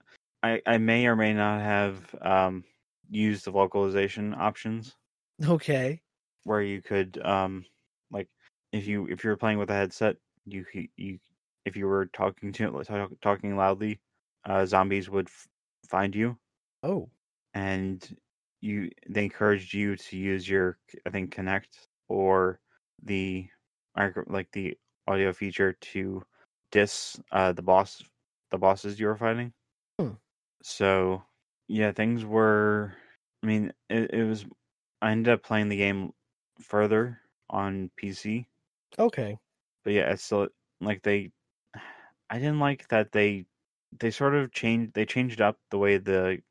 Speaker 2: I I may or may not have um used the vocalization options.
Speaker 1: Okay.
Speaker 2: Where you could um like if you if you were playing with a headset, you you if you were talking to talk, talking loudly, uh zombies would f- find you.
Speaker 1: Oh.
Speaker 2: And you they encouraged you to use your I think Kinect or the like the audio feature to diss uh the boss the bosses you were fighting.
Speaker 1: Hmm.
Speaker 2: So yeah, things were I mean it, it was I ended up playing the game further on PC.
Speaker 1: okay
Speaker 2: But yeah, it's still like they I didn't like that they they sort of changed they changed up the way the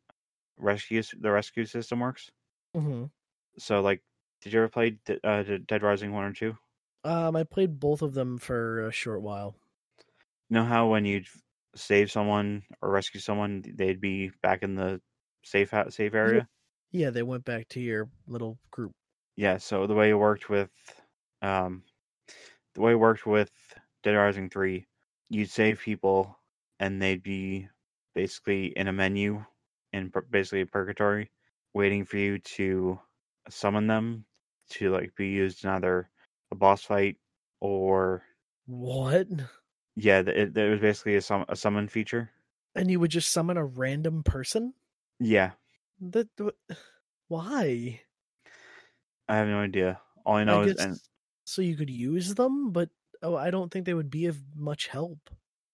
Speaker 2: rescue the rescue system works.
Speaker 1: hmm
Speaker 2: So like, did you ever play D- uh, Dead Rising one or two?
Speaker 1: um i played both of them for a short while
Speaker 2: You know how when you save someone or rescue someone, they'd be back in the safe ha- safe area.
Speaker 1: yeah they went back to your little group
Speaker 2: Yeah. So the way it worked with, um, the way it worked with Dead Rising three, you'd save people and they'd be basically in a menu in basically purgatory, waiting for you to summon them to like be used in either a boss fight or
Speaker 1: what?
Speaker 2: Yeah, it, it was basically a, sum, a summon feature.
Speaker 1: and you would just summon a random person?
Speaker 2: Yeah,
Speaker 1: that wh- why?
Speaker 2: I have no idea. All I know
Speaker 1: I
Speaker 2: is, and
Speaker 1: so you could use them but oh i don't think they would be of much help.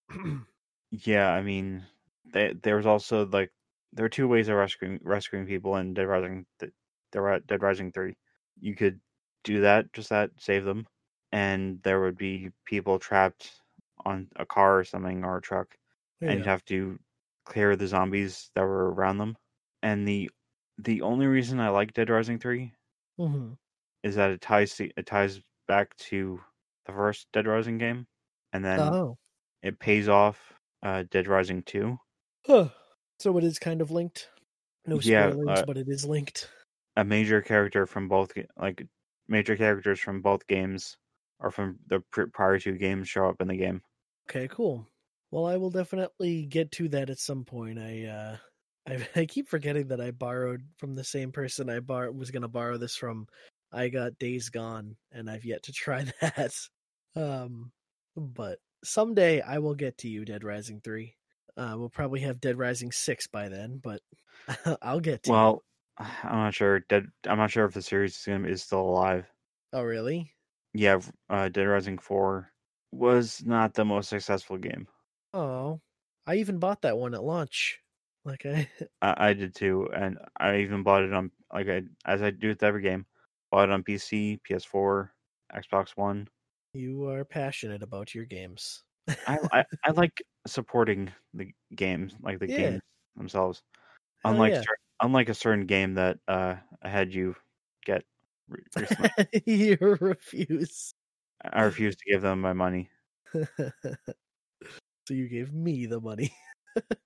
Speaker 2: Yeah, I mean, they, there was also like there are two ways of rescuing rescuing people in Dead Rising. th- There were Dead Rising three. You could do that, just that, save them, and there would be people trapped on a car or something or a truck, and you'd have to clear the zombies that were around them. And the the only reason I like Dead Rising three
Speaker 1: hmm
Speaker 2: is that it ties to, it ties back to the first Dead Rising game, and then
Speaker 1: Oh.
Speaker 2: it pays off uh, Dead Rising two.
Speaker 1: Huh. So it is kind of linked. No
Speaker 2: Yeah,
Speaker 1: spoilers,
Speaker 2: uh,
Speaker 1: but it is linked.
Speaker 2: A major character from both like major characters from both games or from the prior two games show up in the game.
Speaker 1: Okay, cool. Well, I will definitely get to that at some point. I uh I, I keep forgetting that I borrowed from the same person I bar- was going to borrow this from. I got Days Gone and I've yet to try that. Um but someday I will get to you Dead Rising 3. Uh we'll probably have Dead Rising 6 by then, but I'll get you.
Speaker 2: Well, I'm not sure. Dead. I'm not sure if the series is, gonna, is still alive.
Speaker 1: Oh, really?
Speaker 2: Yeah, uh, Dead Rising four was not the most successful game.
Speaker 1: Oh. I even bought that one at launch. Like I
Speaker 2: I, I did too, and I even bought it on like I as I do with every game. Bought it on PC, PS4, Xbox One.
Speaker 1: you are passionate about your games.
Speaker 2: I I, I like supporting the games, like the
Speaker 1: Yeah.
Speaker 2: games themselves.
Speaker 1: Hell
Speaker 2: Unlike
Speaker 1: yeah.
Speaker 2: unlike a certain game that uh I had you get re- recently,
Speaker 1: you refuse.
Speaker 2: I refuse to give them my money.
Speaker 1: so you gave me the money.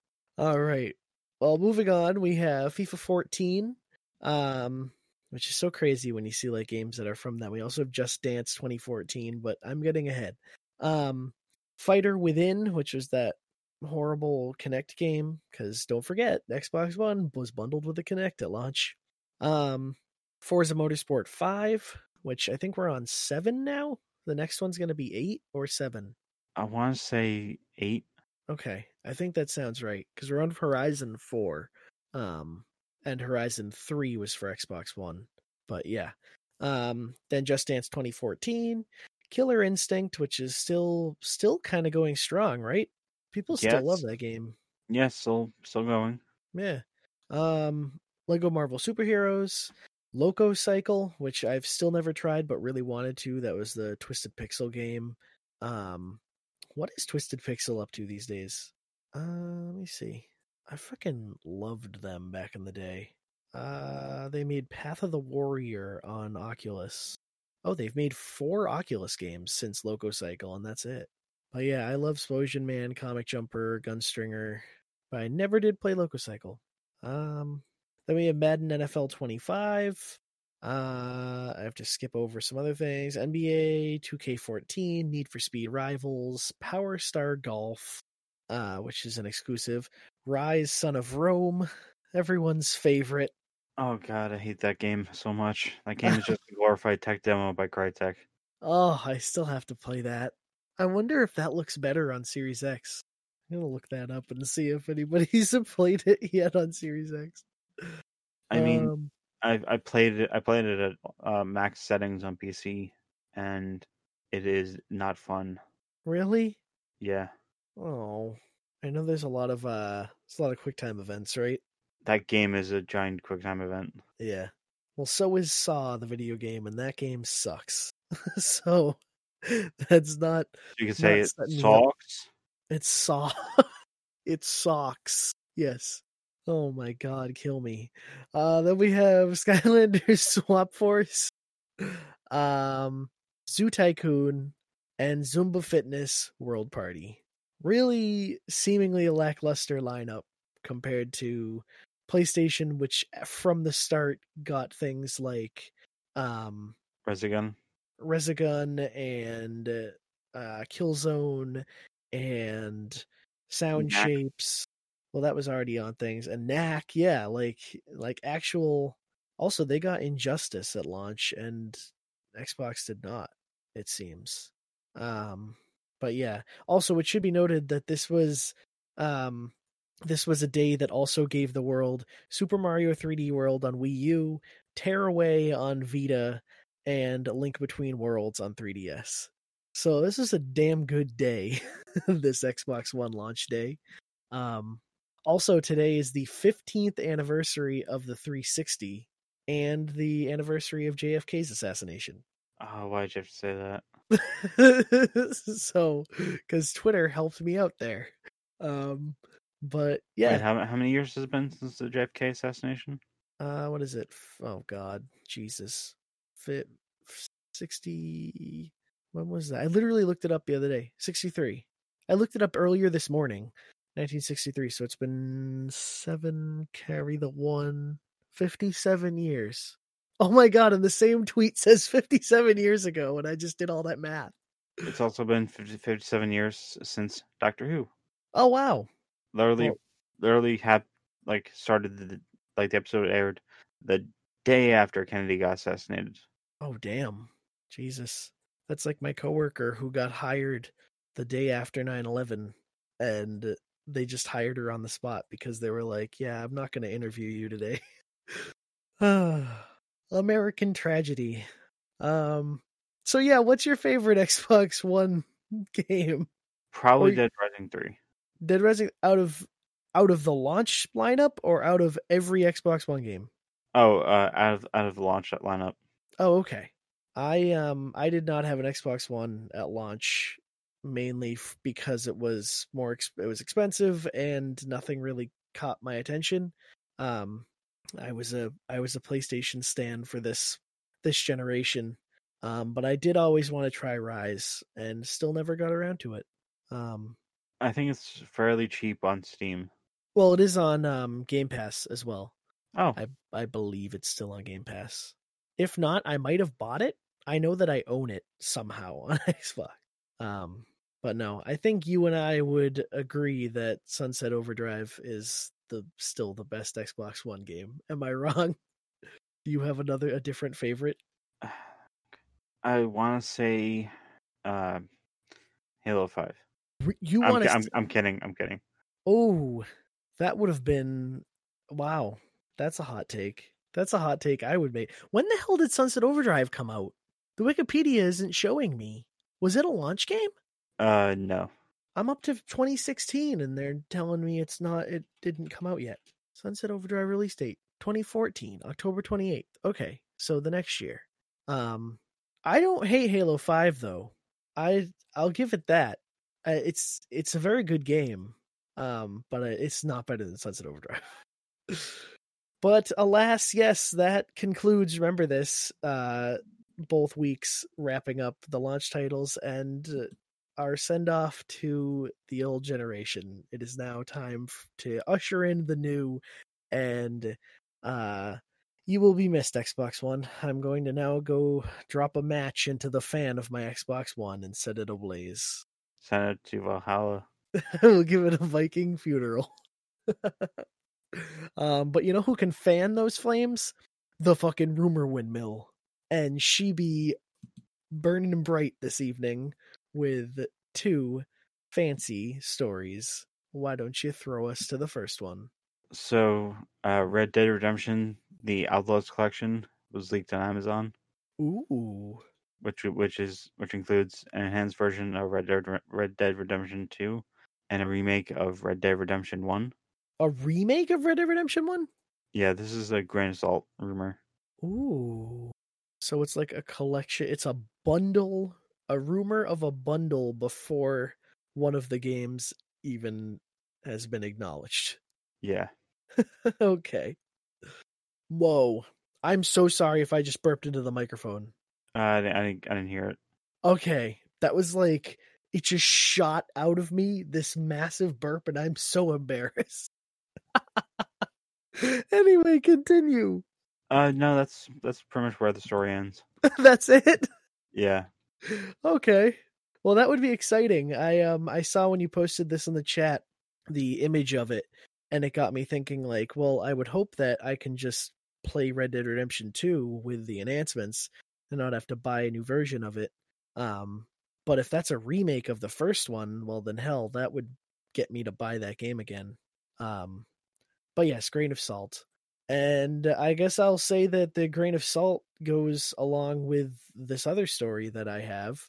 Speaker 1: All right. Well, moving on, we have FIFA 14, um, which is so crazy when you see like games that are from that. We also have Just Dance 2014, but I'm getting ahead. Um, Fighter Within, which was that horrible Kinect game, because don't forget, Xbox One was bundled with the Kinect at launch. Um, Forza Motorsport 5, which I think we're on seven now. The next one's going to be eight or seven.
Speaker 2: I want to say eight.
Speaker 1: Okay, I think that sounds right because we're on Horizon Four, um, and Horizon Three was for Xbox One. But yeah, um, then Just Dance 2014, Killer Instinct, which is still still kind of going strong, right? People still love that game.
Speaker 2: Yeah, still still going.
Speaker 1: Yeah. Um, Lego Marvel Superheroes, Loco Cycle, which I've still never tried but really wanted to. That was the Twisted Pixel game. Um, what is Twisted Pixel up to these days? Uh, let me see. I fucking loved them back in the day. Uh, they made Path of the Warrior on Oculus. Oh, they've made four Oculus games since Loco Cycle, and that's it. But yeah, I love Explosion Man, Comic Jumper, Gunstringer, but I never did play Loco Cycle. Um, then we have Madden NFL 25. Uh, I have to skip over some other things. NBA 2K14, Need for Speed Rivals, Power Star Golf, uh, which is an exclusive. Rise, Son of Rome, everyone's favorite.
Speaker 2: Oh god, I hate that game so much. That game is just a glorified tech demo by Crytek.
Speaker 1: Oh, I still have to play that. I wonder if that looks better on Series X. I'm gonna look that up and see if anybody's played it yet on Series X.
Speaker 2: I mean,
Speaker 1: Um,
Speaker 2: I I played it. I played it at uh, max settings on PC, and it is not fun.
Speaker 1: really?
Speaker 2: Yeah,
Speaker 1: Oh, I know there's a lot of uh, there's a lot of QuickTime events, right?
Speaker 2: That game is a giant QuickTime event.
Speaker 1: Yeah. Well, so is Saw, the video game, and that game sucks. so that's not.
Speaker 2: You
Speaker 1: can
Speaker 2: say it sucks.
Speaker 1: It's Saw. it sucks. Yes. Oh my god, kill me. Uh then we have Skylanders Swap Force, um, Zoo Tycoon, and Zumba Fitness World Party. Really seemingly a lackluster lineup compared to PlayStation, which from the start got things like um
Speaker 2: Resogun.
Speaker 1: Resogun and uh, Killzone and Sound
Speaker 2: Knack.
Speaker 1: Shapes. Well, that was already on things. And Knack, yeah, like like actual. Also, they got Injustice at launch, and Xbox did not. It seems. Um, but yeah. Also, it should be noted that this was um this was a day that also gave the world Super Mario 3D World on Wii U, Tearaway on Vita, and Link Between Worlds on 3DS. So this is a damn good day, this Xbox One launch day. Um, also, today is the 15th anniversary of the 360 and the anniversary of JFK's assassination.
Speaker 2: Oh, why'd you have to say that?
Speaker 1: so, because Twitter helped me out there. Um, but yeah,
Speaker 2: Wait, how how many years has it been since the JFK assassination?
Speaker 1: uh, what is it? Oh God, Jesus, fit sixty. When was that? I literally looked it up the other day. Sixty-three. I looked it up earlier this morning. 1963. So it's been seven. Carry the one. 57 years. Oh my God! And the same tweet says 57 years ago, and I just did all that math.
Speaker 2: It's also been 50, 57 years since Doctor Who.
Speaker 1: Oh wow!
Speaker 2: Literally, literally had like started the like the episode aired the day after Kennedy got assassinated.
Speaker 1: Oh damn. Jesus. That's like my coworker who got hired the day after 9/11 and they just hired her on the spot because they were like, "Yeah, I'm not going to interview you today." American tragedy. Um so yeah, what's your favorite Xbox 1 game?
Speaker 2: Probably
Speaker 1: Or-
Speaker 2: Dead Rising three.
Speaker 1: Dead Rising out of out of the launch lineup or out of every Xbox One game?
Speaker 2: Oh, uh, out of out of the launch lineup.
Speaker 1: Oh, okay. I um I did not have an Xbox One at launch mainly f- because it was more it was expensive and nothing really caught my attention. Um I was a I was a PlayStation stand for this this generation. Um but I did always want to try Rise and still never got around to it. Um
Speaker 2: I think it's fairly cheap on Steam.
Speaker 1: well, it is on um Game Pass as well.
Speaker 2: Oh,
Speaker 1: I I believe it's still on Game Pass. If not, I might have bought it. I know that I own it somehow on Xbox. Um, but no, I think you and I would agree that Sunset Overdrive is the still the best Xbox One game. Am I wrong? Do you have another a different favorite?
Speaker 2: I want to say uh, Halo Five.
Speaker 1: You
Speaker 2: I'm,
Speaker 1: want to?
Speaker 2: I'm, I'm kidding. I'm kidding.
Speaker 1: Oh, that would have been wow. That's a hot take. That's a hot take I would make. When the hell did Sunset Overdrive come out? The Wikipedia isn't showing me. Was it a launch game?
Speaker 2: Uh, no.
Speaker 1: I'm up to 2016 and they're telling me it's not it didn't come out yet. Sunset Overdrive release date 2014, October 28th. Okay, so the next year. Um I don't hate Halo 5 though. I I'll give it that. It's it's a very good game. Um but it's not better than Sunset Overdrive. but alas, yes, that concludes remember this uh both weeks wrapping up the launch titles and uh, our send off to the old generation. It is now time to usher in the new, and uh, you will be missed, Xbox One. I'm going to now go drop a match into the fan of my Xbox One and set it ablaze.
Speaker 2: Send it to Valhalla.
Speaker 1: we'll give it a Viking funeral. um, but you know who can fan those flames? The fucking rumor windmill. And she be burning bright this evening with two fancy stories. Why don't you throw us to the first one?
Speaker 2: So, uh, Red Dead Redemption: The Outlaws Collection was leaked on Amazon,
Speaker 1: Ooh.
Speaker 2: Which which is which includes an enhanced version of Red Dead Red Dead Redemption Two, and a remake of Red Dead Redemption One.
Speaker 1: A remake of Red Dead Redemption 1?
Speaker 2: Yeah, this is a Grand of salt rumor.
Speaker 1: Ooh. So it's like a collection, it's a bundle, a rumor of a bundle before one of the games even has been acknowledged.
Speaker 2: Yeah,
Speaker 1: okay. Whoa. I'm so sorry if I just burped into the microphone.
Speaker 2: Uh, I, didn't- I didn't hear it.
Speaker 1: Okay. That was like, it just shot out of me this massive burp, and I'm so embarrassed. anyway, continue.
Speaker 2: Uh, no, that's that's pretty much where the story ends.
Speaker 1: That's it.
Speaker 2: Yeah,
Speaker 1: okay. Well, that would be exciting. I um I saw when you posted this in the chat the image of it and it got me thinking like, well, I would hope that I can just play Red Dead Redemption 2 with the enhancements and not have to buy a new version of it. Um but if that's a remake of the first one, well then hell, that would get me to buy that game again. Um but yes, grain of salt. And I guess I'll say that the grain of salt goes along with this other story that I have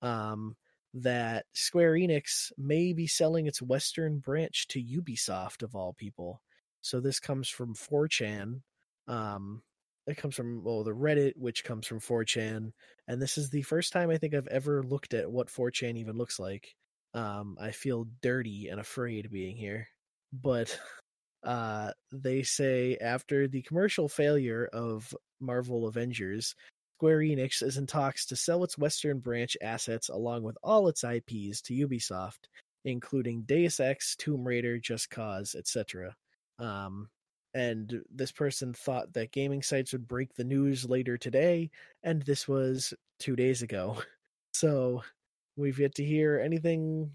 Speaker 1: um, that Square Enix may be selling its Western branch to Ubisoft, of all people. So this comes from 4chan. Um, it comes from well the Reddit, which comes from 4chan, and this is the first time I think I've ever looked at what 4chan even looks like. Um, I feel dirty and afraid being here, but uh, they say after the commercial failure of Marvel Avengers, Square Enix is in talks to sell its Western branch assets along with all its IPs to Ubisoft, including Deus Ex, Tomb Raider, Just Cause, etc. Um, and this person thought that gaming sites would break the news later today, and this was two days ago. So we've yet to hear anything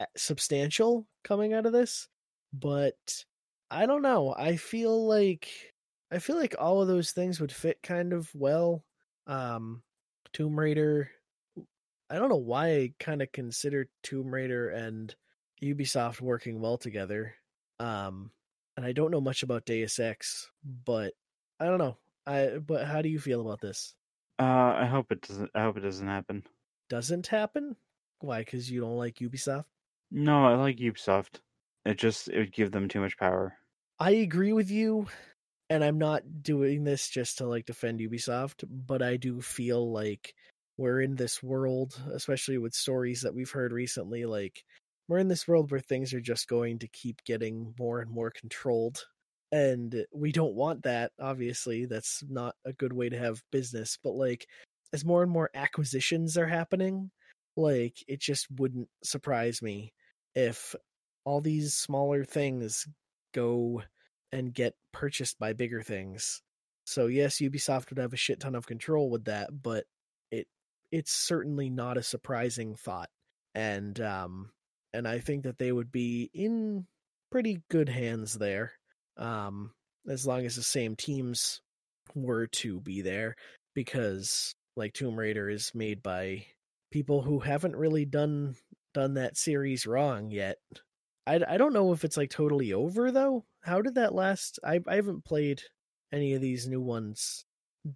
Speaker 1: uh, substantial coming out of this, but I don't know. I feel like I feel like all of those things would fit kind of well. Um Tomb Raider I don't know why I kind of consider Tomb Raider and Ubisoft working well together. Um and I don't know much about Deus Ex, but I don't know. I but how do you feel about this?
Speaker 2: Uh, I hope it doesn't. I hope it doesn't happen.
Speaker 1: Doesn't happen? Why? Because you don't like Ubisoft?
Speaker 2: No, I like Ubisoft. It just it would give them too much power.
Speaker 1: I agree with you, and I'm not doing this just to like defend Ubisoft, but I do feel like we're in this world, especially with stories that we've heard recently, like we're in this world where things are just going to keep getting more and more controlled and we don't want that obviously that's not a good way to have business but like as more and more acquisitions are happening like it just wouldn't surprise me if all these smaller things go and get purchased by bigger things. So yes ubisoft would have a shit ton of control with that but it it's certainly not a surprising thought and um and I think that they would be in pretty good hands there, um, as long as the same teams were to be there, because like Tomb Raider is made by people who haven't really done done that series wrong yet. I, I don't know if it's like totally over though. How did that last? I I haven't played any of these new ones.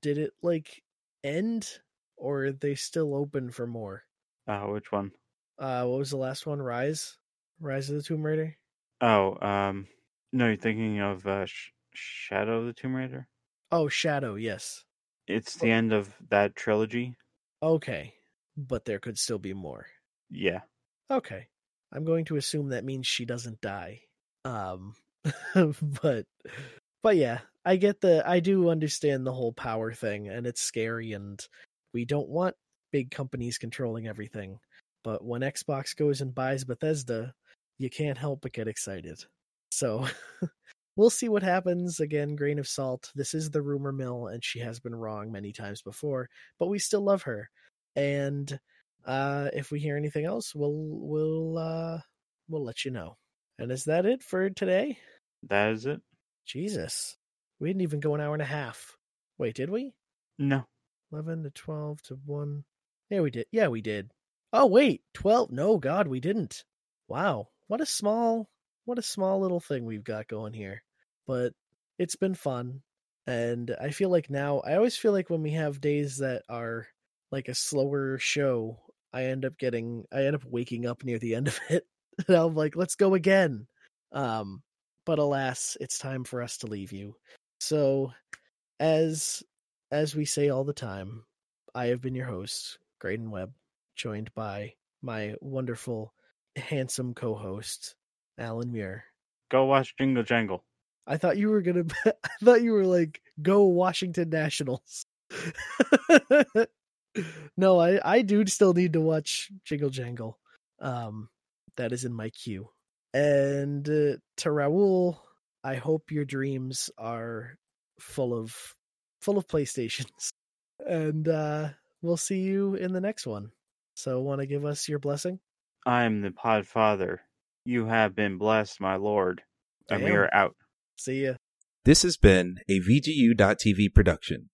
Speaker 1: Did it like end or are they still open for more?
Speaker 2: Uh, which one?
Speaker 1: Uh, what was the last one? Rise, Rise of the Tomb Raider.
Speaker 2: Oh, um, no, you're thinking of uh, Sh- Shadow of the Tomb Raider.
Speaker 1: Oh, Shadow. Yes.
Speaker 2: It's the end of that trilogy.
Speaker 1: Okay, but there could still be more.
Speaker 2: Yeah.
Speaker 1: Okay, I'm going to assume that means she doesn't die. Um, but, but yeah, I get the. I do understand the whole power thing, and it's scary, and we don't want big companies controlling everything. But when Xbox goes and buys Bethesda, you can't help but get excited. So we'll see what happens. Again, grain of salt. This is the rumor mill, and she has been wrong many times before, but we still love her. And uh, if we hear anything else, we'll we'll uh, we'll let you know. And is that it for today?
Speaker 2: That is it.
Speaker 1: Jesus, we didn't even go an hour and a half. Wait, did we?
Speaker 2: No.
Speaker 1: Eleven to twelve to one. Yeah, we did. Yeah, we did. Oh wait, 12. No, god, we didn't. Wow. What a small what a small little thing we've got going here. But it's been fun and I feel like now I always feel like when we have days that are like a slower show, I end up getting I end up waking up near the end of it. And I'm like, let's go again. Um but alas, it's time for us to leave you. So as as we say all the time, I have been your host, Graydon Webb joined by my wonderful, handsome co host, Allan Muir.
Speaker 2: Go watch Jingle Jangle.
Speaker 1: I thought you were gonna. I thought you were like, go Washington Nationals. no, I I do still need to watch Jingle Jangle. Um, that is in my queue. And uh, to Raul, I hope your dreams are full of full of PlayStations. And uh, we'll see you in the next one. So, want to give us your blessing?
Speaker 2: I am the Pod Father. You have been blessed, my lord. And we are out.
Speaker 1: See ya.
Speaker 3: This has been a VGU.TV production.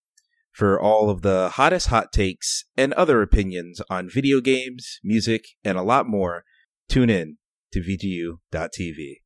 Speaker 3: For all of the hottest hot takes and other opinions on video games, music, and a lot more, tune in to VGU.TV.